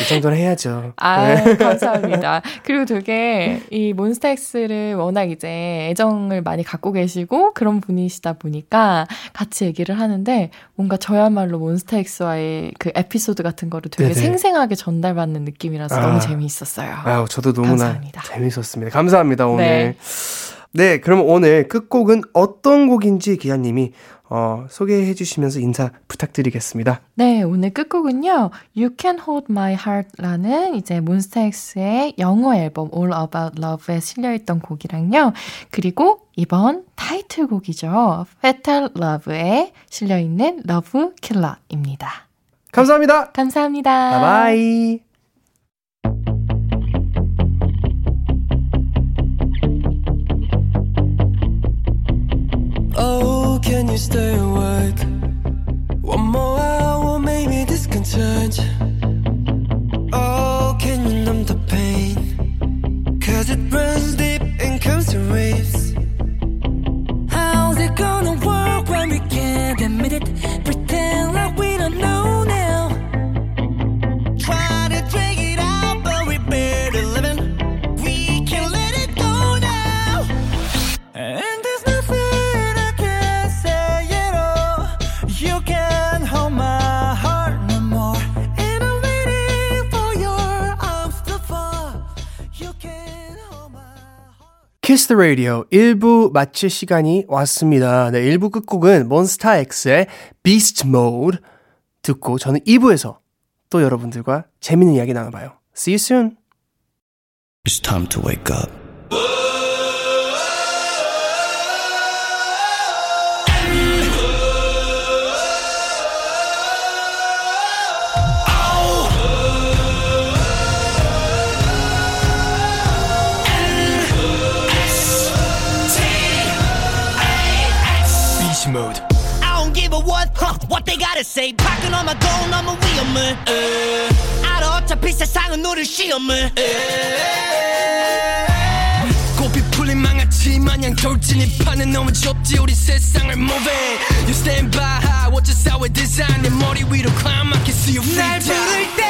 이 정도는 해야죠. 아, 네. 감사합니다. 그리고 되게 이 몬스타엑스를 워낙 이제 애정을 많이 갖고 계시고 그런 분이시다 보니까 같이 얘기를 하는데 뭔가 저야말로 몬스타엑스와의 그 에피소드 같은 거를 되게 네네. 생생하게 전달받는 느낌이라서 아. 너무 재미있었어요. 아유, 저도 너무나 감사합니다. 재밌었습니다. 감사합니다, 오늘. 네. 네. 그럼 오늘 끝곡은 어떤 곡인지 기자님이 어, 소개해 주시면서 인사 부탁드리겠습니다. 네, 오늘 끝곡은요. You Can Hold My Heart라는 이제 몬스타엑스의 영어 앨범 All About Love에 실려있던 곡이랑요. 그리고 이번 타이틀곡이죠. Fatal Love에 실려있는 Love Killer입니다. 감사합니다. 감사합니다. 바이바이. Oh, can you stay awake? One more hour, maybe this can change. Oh, can you numb the pain? Cause it runs deep and comes in waves. How's it gonna work when we can't admit it? 키스 더 라디오 1부 마칠 시간이 왔습니다. 네, 1부 끝곡은 몬스타엑스의 Beast Mode 듣고 저는 2부에서 또 여러분들과 재밌는 이야기 나눠봐요. See you soon. It's time to wake up. Say. 박은 엄마 돈 너무 위험해. 에. 알아 어차피 세상은 우릴 시험을. 고삐 풀린 망아치 마냥 돌진이 파는 너무 좁지 우리 세상을 moving You stand by high watch us how we design 내 머리 위로 climb I can see you free 날 부를 때,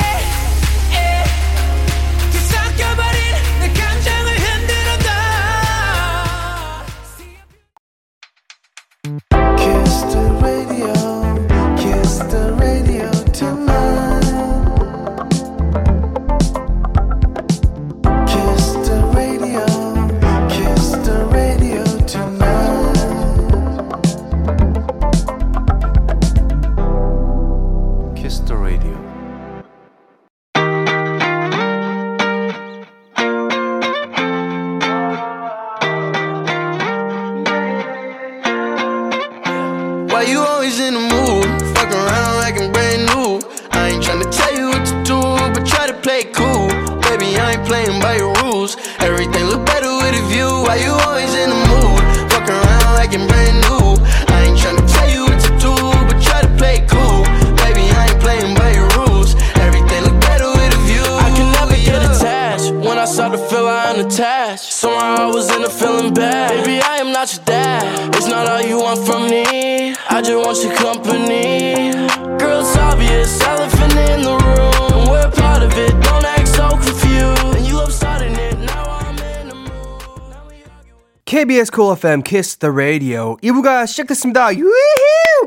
FM Kiss the Radio 2부가 시작됐습니다. 유후,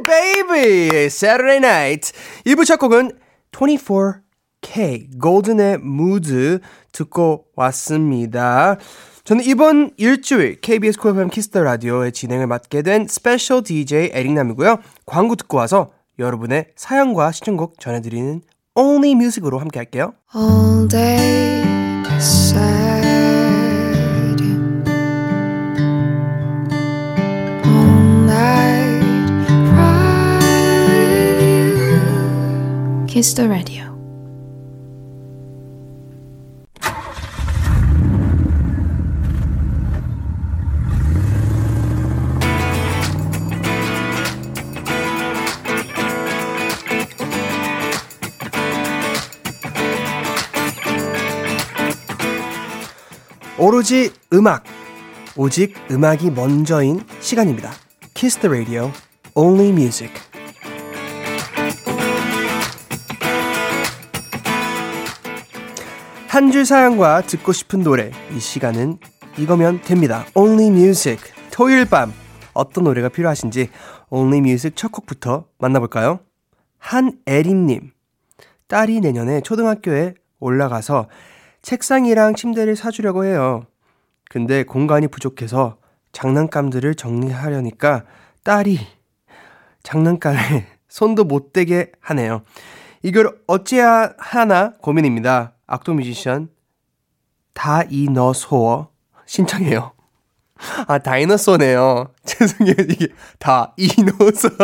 baby! Saturday night. 2부 첫 곡은 24K Goldn의 Mood 듣고 왔습니다. 저는 이번 일주일 KBS Cool FM Kiss the Radio의 진행을 맡게 된 special DJ 에릭남이고요. 광고 듣고 와서 여러분의 사연과 신청곡 전해드리는 Only Music으로 함께 할게요. all day Kiss the Radio. 오로지 음악, 오직 음악이 먼저인 시간입니다. Kiss the Radio, Only Music. 한 줄 사연과 듣고 싶은 노래, 이 시간은 이거면 됩니다. Only Music. 토요일 밤 어떤 노래가 필요하신지 Only Music 첫 곡부터 만나볼까요? 한애림님. 딸이 내년에 초등학교에 올라가서 책상이랑 침대를 사주려고 해요. 근데 공간이 부족해서 장난감들을 정리하려니까 딸이 장난감에 손도 못 대게 하네요. 이걸 어찌해야 하나 고민입니다. 악도 뮤지션 다이너소어 신청해요. 아 다이너소네요. 죄송해요 이게 다이너소.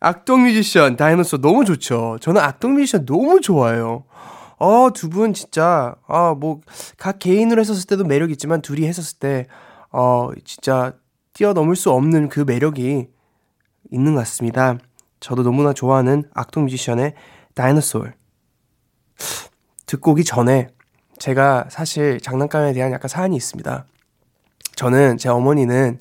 악동 뮤지션 다이너소 너무 좋죠. 저는 악동 뮤지션 너무 좋아해요. 어, 두 분 진짜, 아, 뭐, 각 개인으로 했었을 때도 매력 있지만 둘이 했었을 때, 어, 진짜 뛰어넘을 수 없는 그 매력이 있는 것 같습니다. 저도 너무나 좋아하는 악동 뮤지션의 다이너솔. 듣고 오기 전에 제가 사실 장난감에 대한 약간 사연이 있습니다. 저는 제 어머니는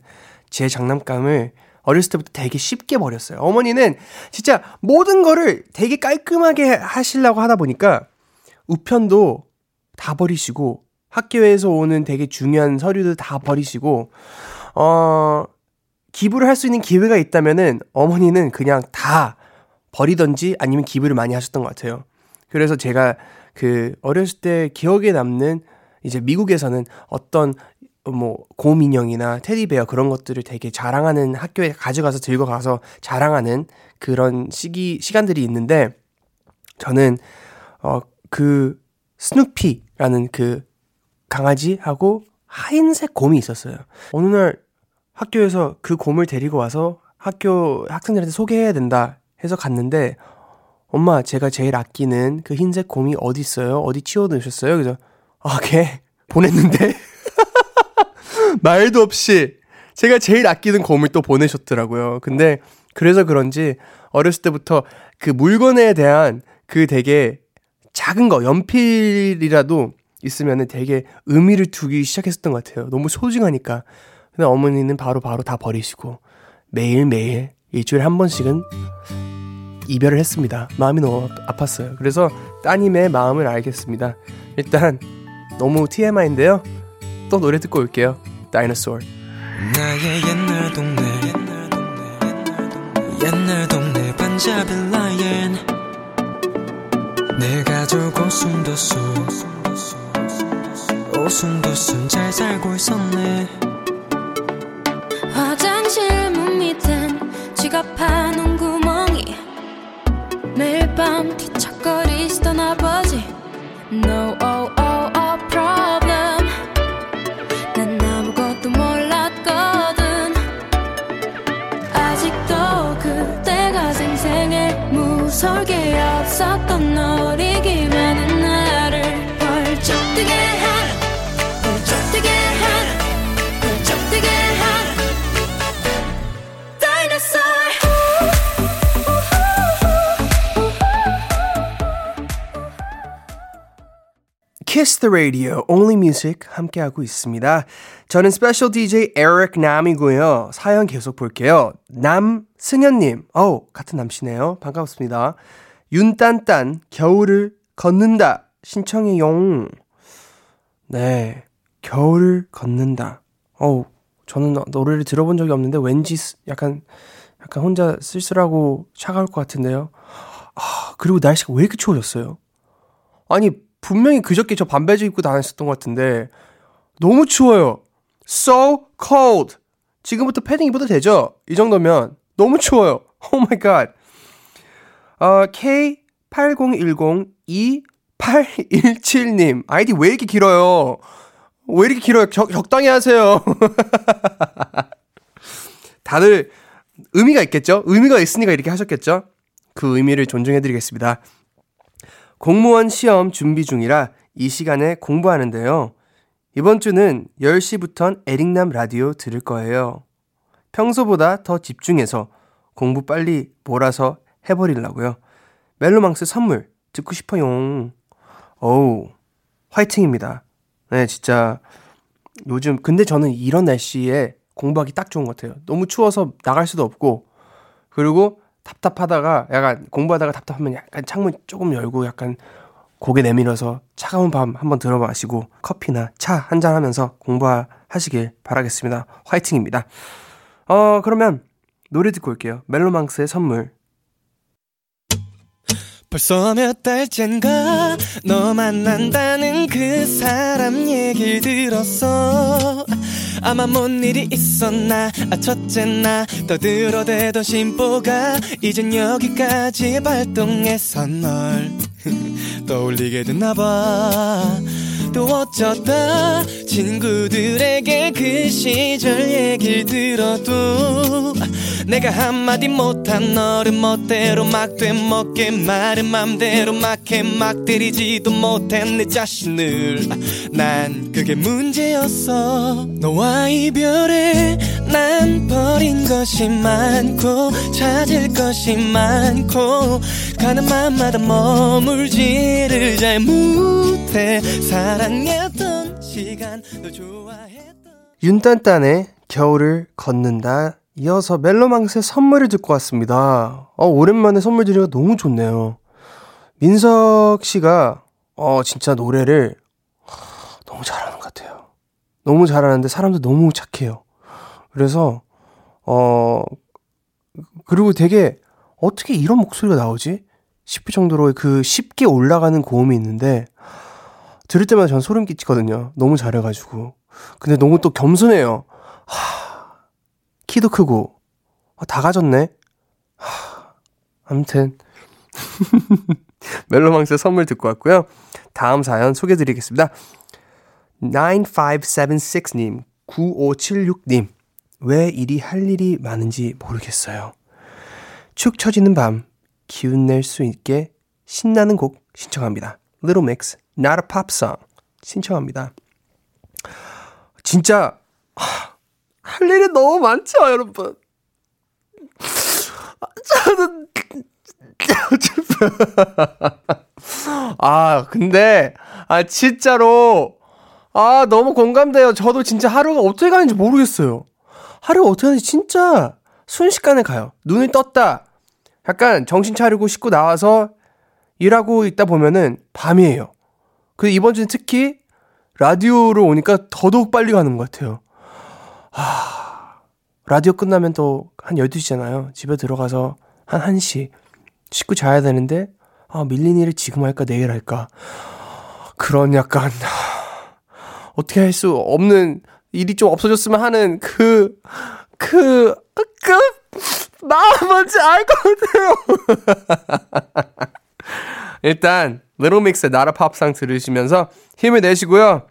제 장난감을 어렸을 때부터 되게 쉽게 버렸어요. 어머니는 진짜 모든 거를 되게 깔끔하게 하시려고 하다 보니까 우편도 다 버리시고 학교에서 오는 되게 중요한 서류도 다 버리시고 어 기부를 할 수 있는 기회가 있다면은 어머니는 그냥 다 버리던지 아니면 기부를 많이 하셨던 것 같아요. 그래서 제가 그 어렸을 때 기억에 남는 이제 미국에서는 어떤 뭐 곰인형이나 테디베어 그런 것들을 되게 자랑하는 학교에 가져가서 들고 가서 자랑하는 그런 시기 시간들이 있는데 저는 어 그 스누피라는 그 강아지하고 하얀색 곰이 있었어요. 어느 날 학교에서 그 곰을 데리고 와서 학교 학생들한테 소개해야 된다 해서 갔는데 엄마 제가 제일 아끼는 그 흰색 곰이 어디 있어요? 어디 치워두셨어요? 그래서 아 걔 보냈는데 말도 없이 제가 제일 아끼는 곰을 또 보내셨더라고요. 근데 그래서 그런지 어렸을 때부터 그 물건에 대한 그 되게 작은 거 연필이라도 있으면 되게 의미를 두기 시작했었던 것 같아요. 너무 소중하니까. 근데 어머니는 바로 바로 다 버리시고 매일매일 일주일에 한 번씩은 이별을 했습니다. 마음이 너무 아팠어요. 그래서 따님의 마음을 알겠습니다. 일단 너무 TMI인데요. 또 노래 듣고 올게요. 다이너소어. 나의 옛날 동네 옛날 동네 반자빌라엔 내 가족 오순도순 오순도순 잘 살고 있었네 화장실 문 밑엔 지갑하는 구멍이 매일 밤 뒤척거리시던 아버지. No oh oh oh problem. 난 아무것도 몰랐거든. 아직도 그때가 생생해. 무설계 없었던 Kiss the Radio, Only Music 함께하고 있습니다. 저는 special DJ 에릭 남이고요. 사연 계속 볼게요. 남승현님, 어우, 같은 남씨네요. 반갑습니다. 윤딴딴, 겨울을 걷는다. 신청해용. 네, 겨울을 걷는다. 어우, 저는 노래를 들어본 적이 없는데 왠지 쓰- 약간, 약간 혼자 쓸쓸하고 차가울 것 같은데요. 아, 그리고 날씨가 왜 이렇게 추워졌어요? 아니, 분명히 그저께 저 반바지 입고 다녔었던 것 같은데 너무 추워요. So cold. 지금부터 패딩 입어도 되죠? 이 정도면 너무 추워요. Oh my god. 어, K80102817님 아이디 왜 이렇게 길어요? 왜 이렇게 길어요? 적, 적당히 하세요. 다들 의미가 있겠죠? 의미가 있으니까 이렇게 하셨겠죠? 그 의미를 존중해드리겠습니다. 공무원 시험 준비 중이라 이 시간에 공부하는데요. 이번 주는 10시부턴 에릭남 라디오 들을 거예요. 평소보다 더 집중해서 공부 빨리 몰아서 해버리려고요. 멜로망스 선물 듣고 싶어요. 어우, 화이팅입니다. 네, 진짜 요즘 근데 저는 이런 날씨에 공부하기 딱 좋은 것 같아요. 너무 추워서 나갈 수도 없고 그리고 답답하다가 약간 공부하다가 답답하면 약간 창문 조금 열고 약간 고개 내밀어서 차가운 밤 한번 들어 마시고 커피나 차 한잔 하면서 공부하시길 바라겠습니다. 화이팅입니다. 어, 그러면 노래 듣고 올게요. 멜로망스의 선물. 벌써 몇 달째인가 너 만난다는 그 사람 얘기 들었어 아마 뭔 일이 있었나? 아 첫째 나 떠들어대던 심보가 이젠 여기까지 발동해서 널 떠올리게 됐나봐 또 어쩌다 친구들에게 그 시절 얘길 들어도 내가 한마디 못한 너를 멋대로 막 되먹게 말은 맘대로 막해 막 때리지도 못한 내 자신을. 난 그게 문제였어. 너와 이별에 난 버린 것이 많고 찾을 것이 많고 가는 맘마다 머물지를 잘 못해 사 랑했던 시간 너 좋아했던 윤딴딴의 겨울을 걷는다. 이어서 멜로망스의 선물을 듣고 왔습니다. 어, 오랜만에 선물 드리기가 너무 좋네요. 민석 씨가, 어, 진짜 노래를 너무 잘하는 것 같아요. 너무 잘하는데 사람도 너무 착해요. 그래서, 어, 그리고 되게 어떻게 이런 목소리가 나오지? 싶을 정도로 그 쉽게 올라가는 고음이 있는데, 들을 때마다 전 소름 끼치거든요. 너무 잘해가지고. 근데 너무 또 겸손해요. 하, 키도 크고 아, 다 가졌네. 하, 아무튼 멜로망스 선물 듣고 왔고요. 다음 사연 소개드리겠습니다. 9576님, 9576님. 왜 이리 할 일이 많은지 모르겠어요. 축 처지는 밤, 기운 낼 수 있게 신나는 곡 신청합니다. Little Mix, Not a Pop Song 신청합니다. 진짜 하, 할 일이 너무 많죠, 여러분. 저는 아 근데 아 진짜로 아 너무 공감돼요. 저도 진짜 하루가 어떻게 가는지 모르겠어요. 하루가 어떻게 가는지 진짜 순식간에 가요. 눈을 떴다. 약간 정신 차리고 씻고 나와서 일하고 있다 보면은 밤이에요. 그 이번 주는 특히 라디오로 오니까 더더욱 빨리 가는 것 같아요. 아, 라디오 끝나면 또 한 12시잖아요. 집에 들어가서 한 1시 씻고 자야 되는데 아, 밀린 일을 지금 할까 내일 할까 그런 약간 어떻게 할 수 없는 일이 좀 없어졌으면 하는 그 그, 그, 나 뭔지 알 것 같아요. 일단, 리로믹스의 나라 팝상 들으시면서 힘을 내시고요.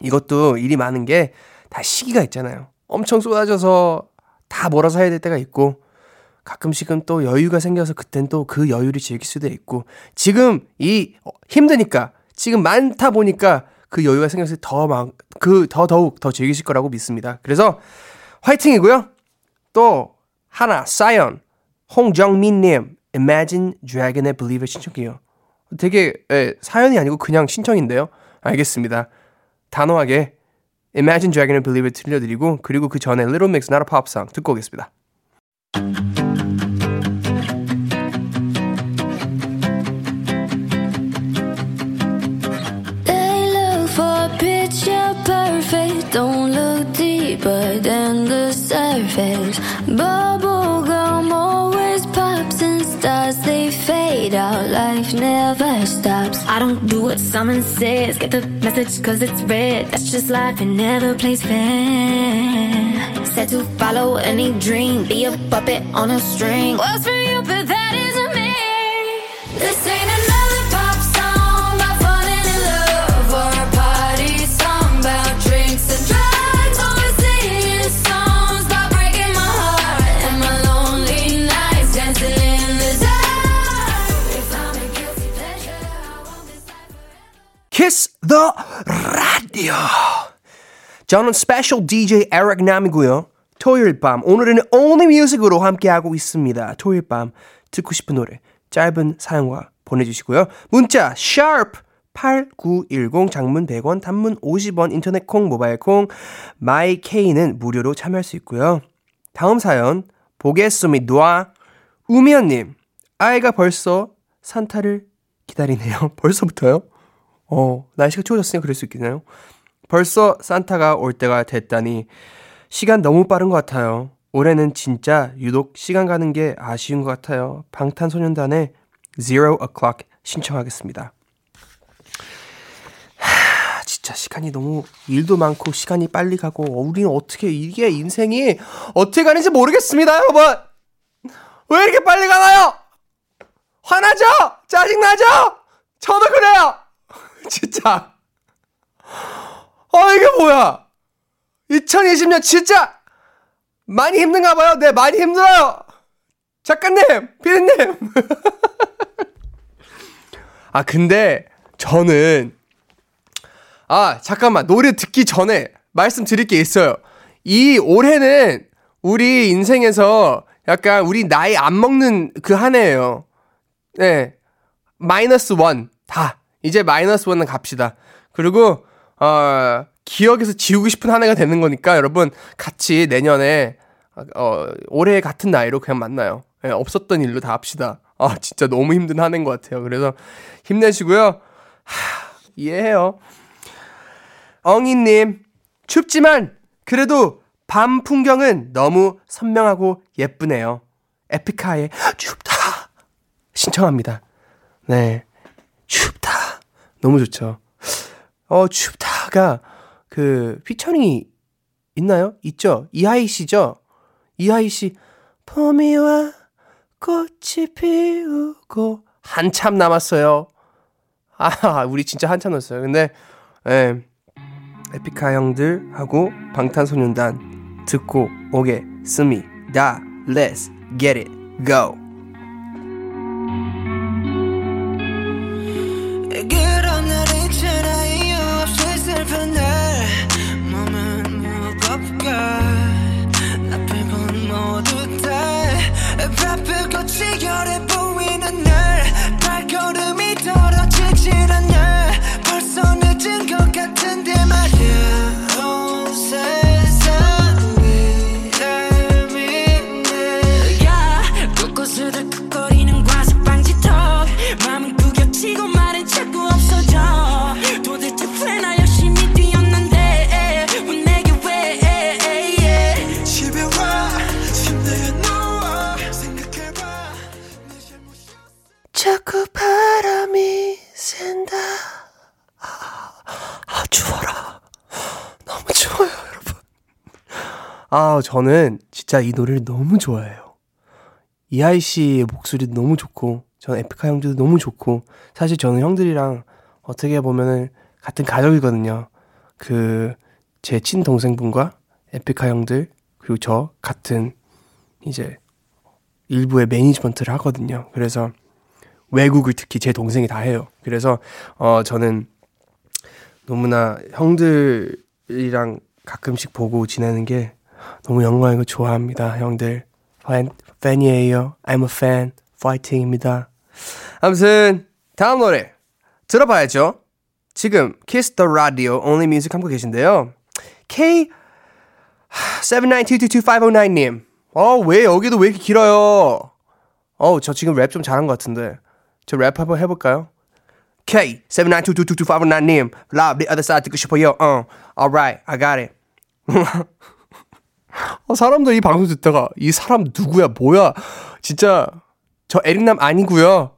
이것도 일이 많은 게 다 시기가 있잖아요. 엄청 쏟아져서 다 몰아서 해야 될 때가 있고, 가끔씩은 또 여유가 생겨서 그땐 또 그 여유를 즐길 수도 있고, 지금 이 힘드니까, 지금 많다 보니까 그 여유가 생겨서 더 막, 그, 더 더욱 더 즐기실 거라고 믿습니다. 그래서 화이팅이고요. 또 하나 사연 홍정민님 Imagine Dragon의 Believer 신청해요. 되게 예, 사연이 아니고 그냥 신청인데요. 알겠습니다. 단호하게 Imagine Dragon의 Believer 들려드리고 그리고 그 전에 Little Mix Not a Pop Song 듣고 오겠습니다. Don't look deeper than the surface. Bubblegum out. Life never stops. I don't do what someone says. Get the message cause it's red. That's just life. It never plays fair. Said to follow any dream. Be a puppet on a string. Works for you, but that Kiss the Radio. 저는 special DJ 에릭 남이고요. 토요일 밤 오늘은 Only Music으로 함께하고 있습니다. 토요일 밤 듣고 싶은 노래 짧은 사연과 보내주시고요. 문자 sharp 8910 장문 100원 단문 50원 인터넷 콩 모바일 콩 My K는 무료로 참여할 수 있고요. 다음 사연 보겠습니다. 우미연님 아이가 벌써 산타를 기다리네요. 벌써부터요? 어 날씨가 추워졌으니까 그럴 수 있겠네요. 벌써 산타가 올 때가 됐다니 시간 너무 빠른 것 같아요. 올해는 진짜 유독 시간 가는 게 아쉬운 것 같아요. 방탄소년단의 Zero O'Clock 신청하겠습니다. 하, 진짜 시간이 너무 일도 많고 시간이 빨리 가고 우리는 어떻게 이게 인생이 어떻게 가는지 모르겠습니다, 여러분. 왜 이렇게 빨리 가나요? 화나죠? 짜증나죠? 저도 그래요. 진짜. 아 이게 뭐야? 2020년 진짜 많이 힘든가 봐요. 네, 많이 힘들어요. 작가님, 피디님. 아, 근데 저는 아, 잠깐만. 노래 듣기 전에 말씀드릴 게 있어요. 이 올해는 우리 인생에서 약간 우리 나이 안 먹는 그 한 해예요. 네. 마이너스 원. 다. 이제 마이너스 원은 갑시다. 그리고 어, 기억에서 지우고 싶은 한 해가 되는 거니까 여러분 같이 내년에 어, 올해 같은 나이로 그냥 만나요. 예, 없었던 일로 다 합시다. 아, 진짜 너무 힘든 한 해인 것 같아요. 그래서 힘내시고요. 하, 이해해요. 엉이님, 춥지만 그래도 밤 풍경은 너무 선명하고 예쁘네요. 에픽하의 춥다 신청합니다. 네, 너무 좋죠. 어 춥다가 그 피처링이 있나요? 있죠. 이하이 씨죠. 이하이 씨 봄이 와 꽃이 피우고 한참 남았어요. 아, 우리 진짜 한참 남았어요. 근데 예. 에픽하 형들하고 방탄소년단 듣고 오겠습니다. Let's get it. Go. 아, 저는 진짜 이 노래를 너무 좋아해요. 이하이 씨의 목소리도 너무 좋고, 저는 에픽하 형들도 너무 좋고, 사실 저는 형들이랑 어떻게 보면은 같은 가족이거든요. 그, 제 친동생분과 에픽하 형들, 그리고 저 같은 이제 일부의 매니지먼트를 하거든요. 그래서 외국을 특히 제 동생이 다 해요. 그래서 어 저는 너무나 형들이랑 가끔씩 보고 지내는 게 너무 영광이고 좋아합니다. 형들 팬, 팬이에요. I'm a fan. 파이팅입니다. 아무튼 다음 노래 들어봐야죠. 지금 Kiss the Radio Only Music 함께 계신데요. K 792222509님. 어, 왜 여기도 왜 이렇게 길어요? 어, 저 지금 랩 좀 잘한 것 같은데. 저 랩 한번 해볼까요? K 792222509님. Love the other side 듣고 싶어요. 어, alright, I got it. 어, 사람들 이 방송 듣다가 이 사람 누구야, 뭐야? 진짜 저 에릭남 아니고요.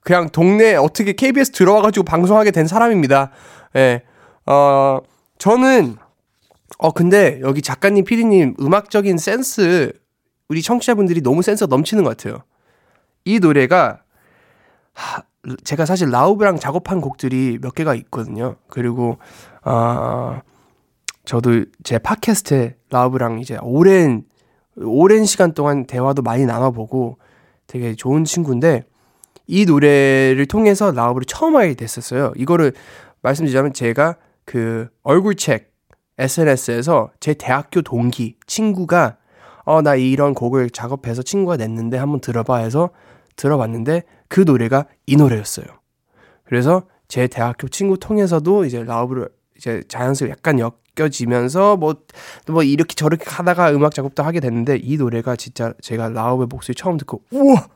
그냥 동네 어떻게 KBS 들어와가지고 방송하게 된 사람입니다. 예, 어, 저는 어 근데 여기 작가님, 피디님 음악적인 센스 우리 청취자분들이 너무 센스가 넘치는 것 같아요. 이 노래가 하, 제가 사실 라우브랑 작업한 곡들이 몇 개가 있거든요. 그리고 아 저도 제 팟캐스트에 라우브랑 이제 오랜 오랜 시간 동안 대화도 많이 나눠보고 되게 좋은 친구인데 이 노래를 통해서 라우브를 처음 알게 됐었어요. 이거를 말씀드리자면 제가 그 얼굴책 SNS에서 제 대학교 동기 친구가 어, 나 이런 곡을 작업해서 친구가 냈는데 한번 들어봐 해서 들어봤는데 그 노래가 이 노래였어요. 그래서 제 대학교 친구 통해서도 이제 라우브를 이제 자연스럽게 약간 엮여지면서 뭐, 뭐 이렇게 저렇게 하다가 음악 작업도 하게 됐는데 이 노래가 진짜 제가 라우브의 목소리 처음 듣고 우와,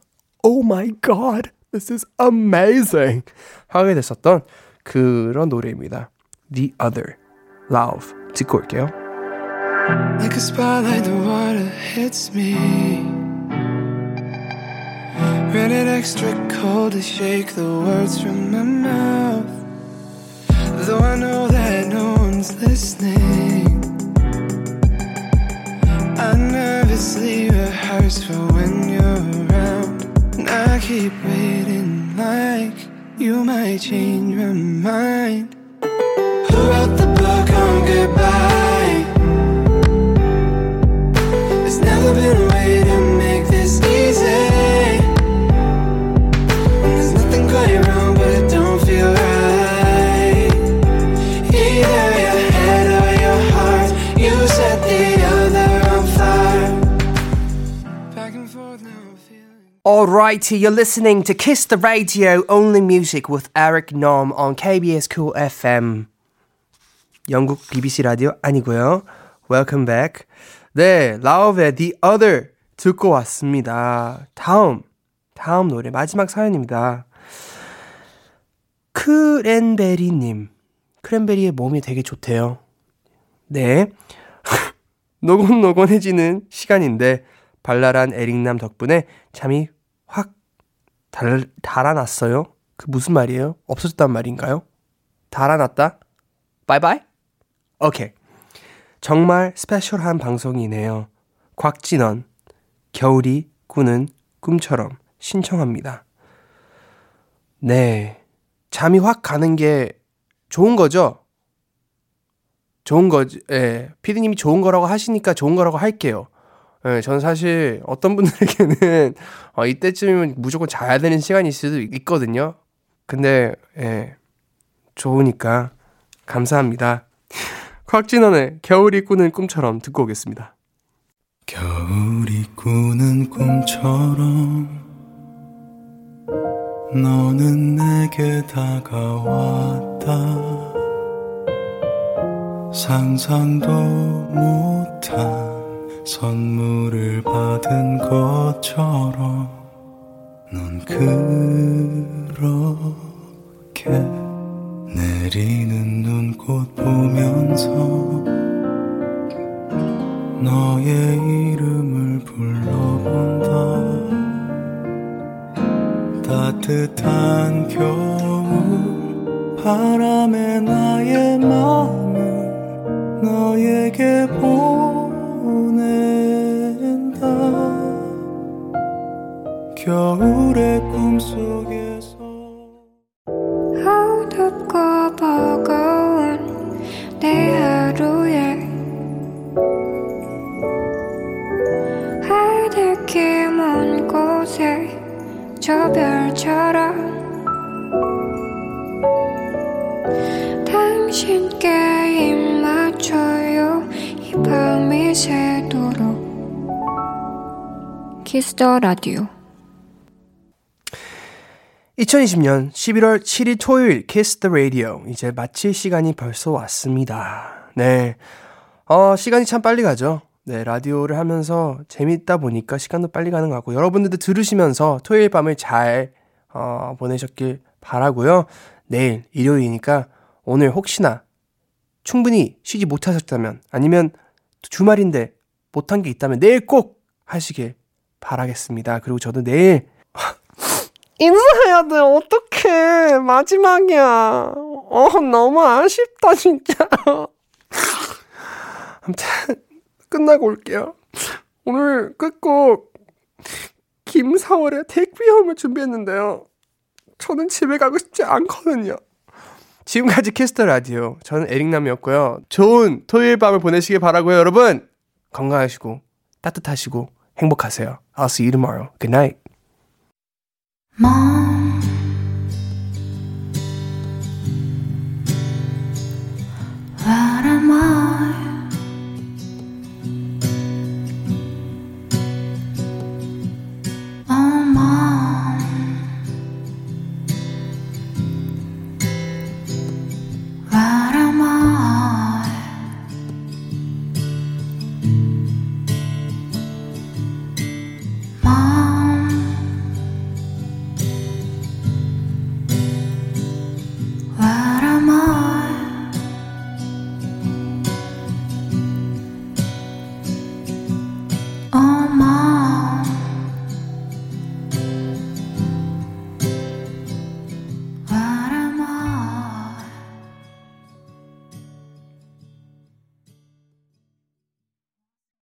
oh my god, this is amazing 하게 됐었던 그런 노래입니다. The Other, Love 듣고 올게요. Like a spotlight, the water hits me. Rated extra cold to shake the words from my mouth. Though I know one's listening. I nervously rehearse for when you're around. And I keep waiting like you might change my mind. Who wrote the book on goodbye? Alrighty, you're listening to Kiss the Radio Only Music with Eric Nom on KBS Cool FM. 영국 BBC 라디오 아니고요. Welcome back. 네, 라우브의 The Other 듣고 왔습니다. 다음, 다음 노래 마지막 사연입니다. 크랜베리님, 크랜베리의 몸이 되게 좋대요. 네, 노곤노곤해지는 시간인데 발랄한 에릭남 덕분에 잠이 확 달, 달아났어요. 그 무슨 말이에요? 없어졌단 말인가요? 달아났다? 바이바이? 오케이. 정말 스페셜한 방송이네요. 곽진원, 겨울이 꾸는 꿈처럼 신청합니다. 네. 잠이 확 가는 게 좋은 거죠? 좋은 거지. 예. 피디님이 좋은 거라고 하시니까 좋은 거라고 할게요. 예, 저는 사실 어떤 분들에게는 어, 이때쯤이면 무조건 자야 되는 시간일 수도 있거든요. 근데 예, 좋으니까 감사합니다. 곽진원의 겨울이 꾸는 꿈처럼 듣고 오겠습니다. 겨울이 꾸는 꿈처럼 너는 내게 다가왔다 상상도 못한 선물을 받은 것처럼 넌 그렇게 내리는 눈꽃 보면서 너의 이름을 불러본다. 따뜻한 겨울 바람에 나의 마음을 너에게 보 낸다. 겨울의 꿈속에서 어둡고 버거운 내 하루에 하늘길 먼 곳에 저 별처럼 당신께 입 맞춰요. 이 밤이 새도록 Kiss the Radio 2020년 11월 7일 토요일 the Radio 이제 마칠 시간이 벌써 왔습니다. 네. 어, 시간이 참 빨리 가죠. 네, 라디오를 하면서 재밌다 보니까 시간도 빨리 가는 것 같고 여러분들도 들으시면서 토요일 밤을 잘 어, 보내셨길 바라고요. 내일 일요일이니까 오늘 혹시나 충분히 쉬지 못하셨다면 아니면 주말인데 못한 게 있다면 내일 꼭 하시길 바라겠습니다. 그리고 저도 내일 인사해야 돼. 어떡해. 마지막이야. 어, 너무 아쉽다, 진짜. 아무튼, 끝나고 올게요. 오늘 끝곡, 김사월의 Home을 준비했는데요. 저는 집에 가고 싶지 않거든요. 지금까지 Kiss the Radio. 저는 에릭남이었고요. 좋은 토요일 밤을 보내시길 바라고요, 여러분. 건강하시고, 따뜻하시고, 행복하세요. I'll see you tomorrow. Good night. Mom